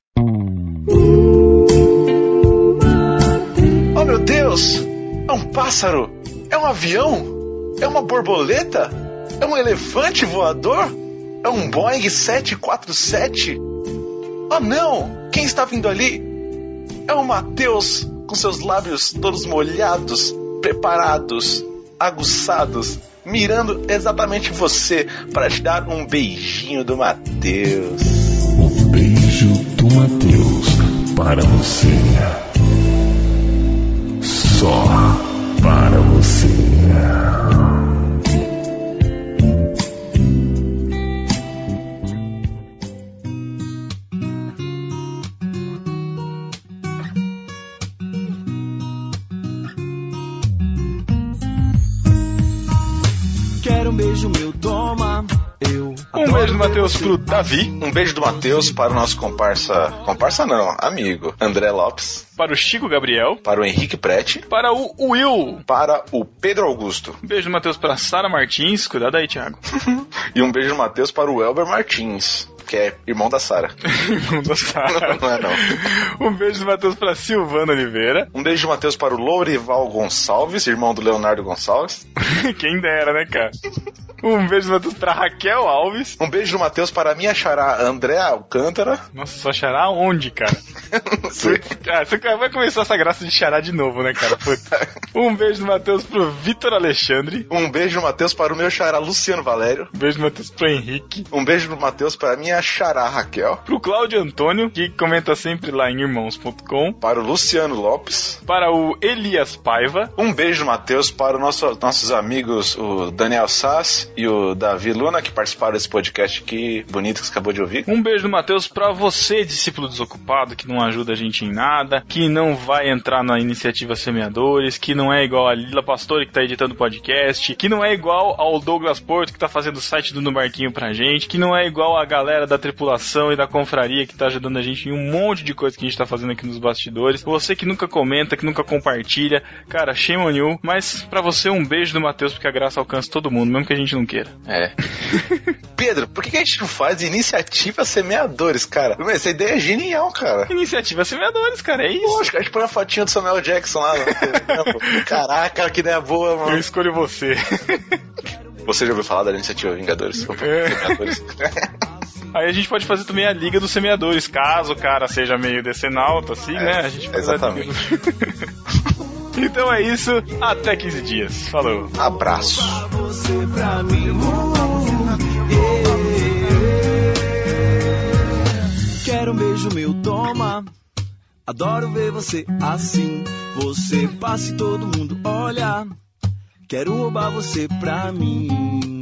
Oh meu Deus! É um pássaro? É um avião? É uma borboleta? É um elefante voador? É um Boeing 747? Oh não! Quem está vindo ali? É o Mateus com seus lábios todos molhados, preparados, aguçados, mirando exatamente você para te dar um beijinho do Mateus. Beijo do Mateus para você. Só para você. Quero um beijo meu, beijo do Matheus pro Davi. Um beijo do Matheus para o nosso comparsa. Comparsa não, amigo. André Lopes. Para o Chico Gabriel. Para o Henrique Prete. Para o Will. Para o Pedro Augusto. Um beijo do Matheus pra Sara Martins. Cuidado aí, Thiago. E um beijo do Matheus para o Elber Martins, que é irmão da Sara. Irmão da Sara. Não é não. Um beijo do Matheus pra Silvana Oliveira. Um beijo do Matheus para o Lourival Gonçalves, irmão do Leonardo Gonçalves. Quem dera, né, cara? Um beijo do Matheus pra Raquel Alves. Um beijo do Matheus para minha xará André Alcântara. Nossa, só xará onde, cara? Ah, você vai começar essa graça de xará de novo, né, cara? Puta. Um beijo do Matheus pro Vitor Alexandre. Um beijo do Matheus para o meu xará Luciano Valério. Um beijo do Matheus pro Henrique. Um beijo do Matheus para a minha xará Raquel. Pro Cláudio Antônio, que comenta sempre lá em irmãos.com. Para o Luciano Lopes. Para o Elias Paiva. Um beijo do Matheus para os nosso, nossos amigos, o Daniel Sass e o Davi Luna, que participaram desse podcast aqui bonito que você acabou de ouvir. Um beijo do Matheus pra você, discípulo desocupado, que não ajuda a gente em nada, que não vai entrar na iniciativa Semeadores, que não é igual a Lila Pastore que tá editando podcast, que não é igual ao Douglas Porto que tá fazendo o site do Nubarquinho pra gente, que não é igual a galera da tripulação e da confraria que tá ajudando a gente em um monte de coisa que a gente tá fazendo aqui nos bastidores. Você que nunca comenta, que nunca compartilha, cara, shame on you, mas pra você um beijo do Matheus porque a graça alcança todo mundo, mesmo que a gente não queira. É. Pedro, por que a gente não faz iniciativa semeadores, cara? Essa ideia é genial, cara. Iniciativa Semeadores, cara, é isso. Lógico, a gente põe a fotinha do Samuel Jackson lá. né? Caraca, que ideia boa, mano. Eu escolho você. Você já ouviu falar da iniciativa Vingadores? É. Vingadores. Aí a gente pode fazer também a Liga dos Semeadores, caso o cara seja meio decenalto, assim, É, né? A gente faz a exatamente. Então é isso, até 15 dias. Falou. Abraço. Você pra mim. Quero um beijo meu, toma. Adoro ver você assim. Você passa e todo mundo olha. Quero roubar você pra mim.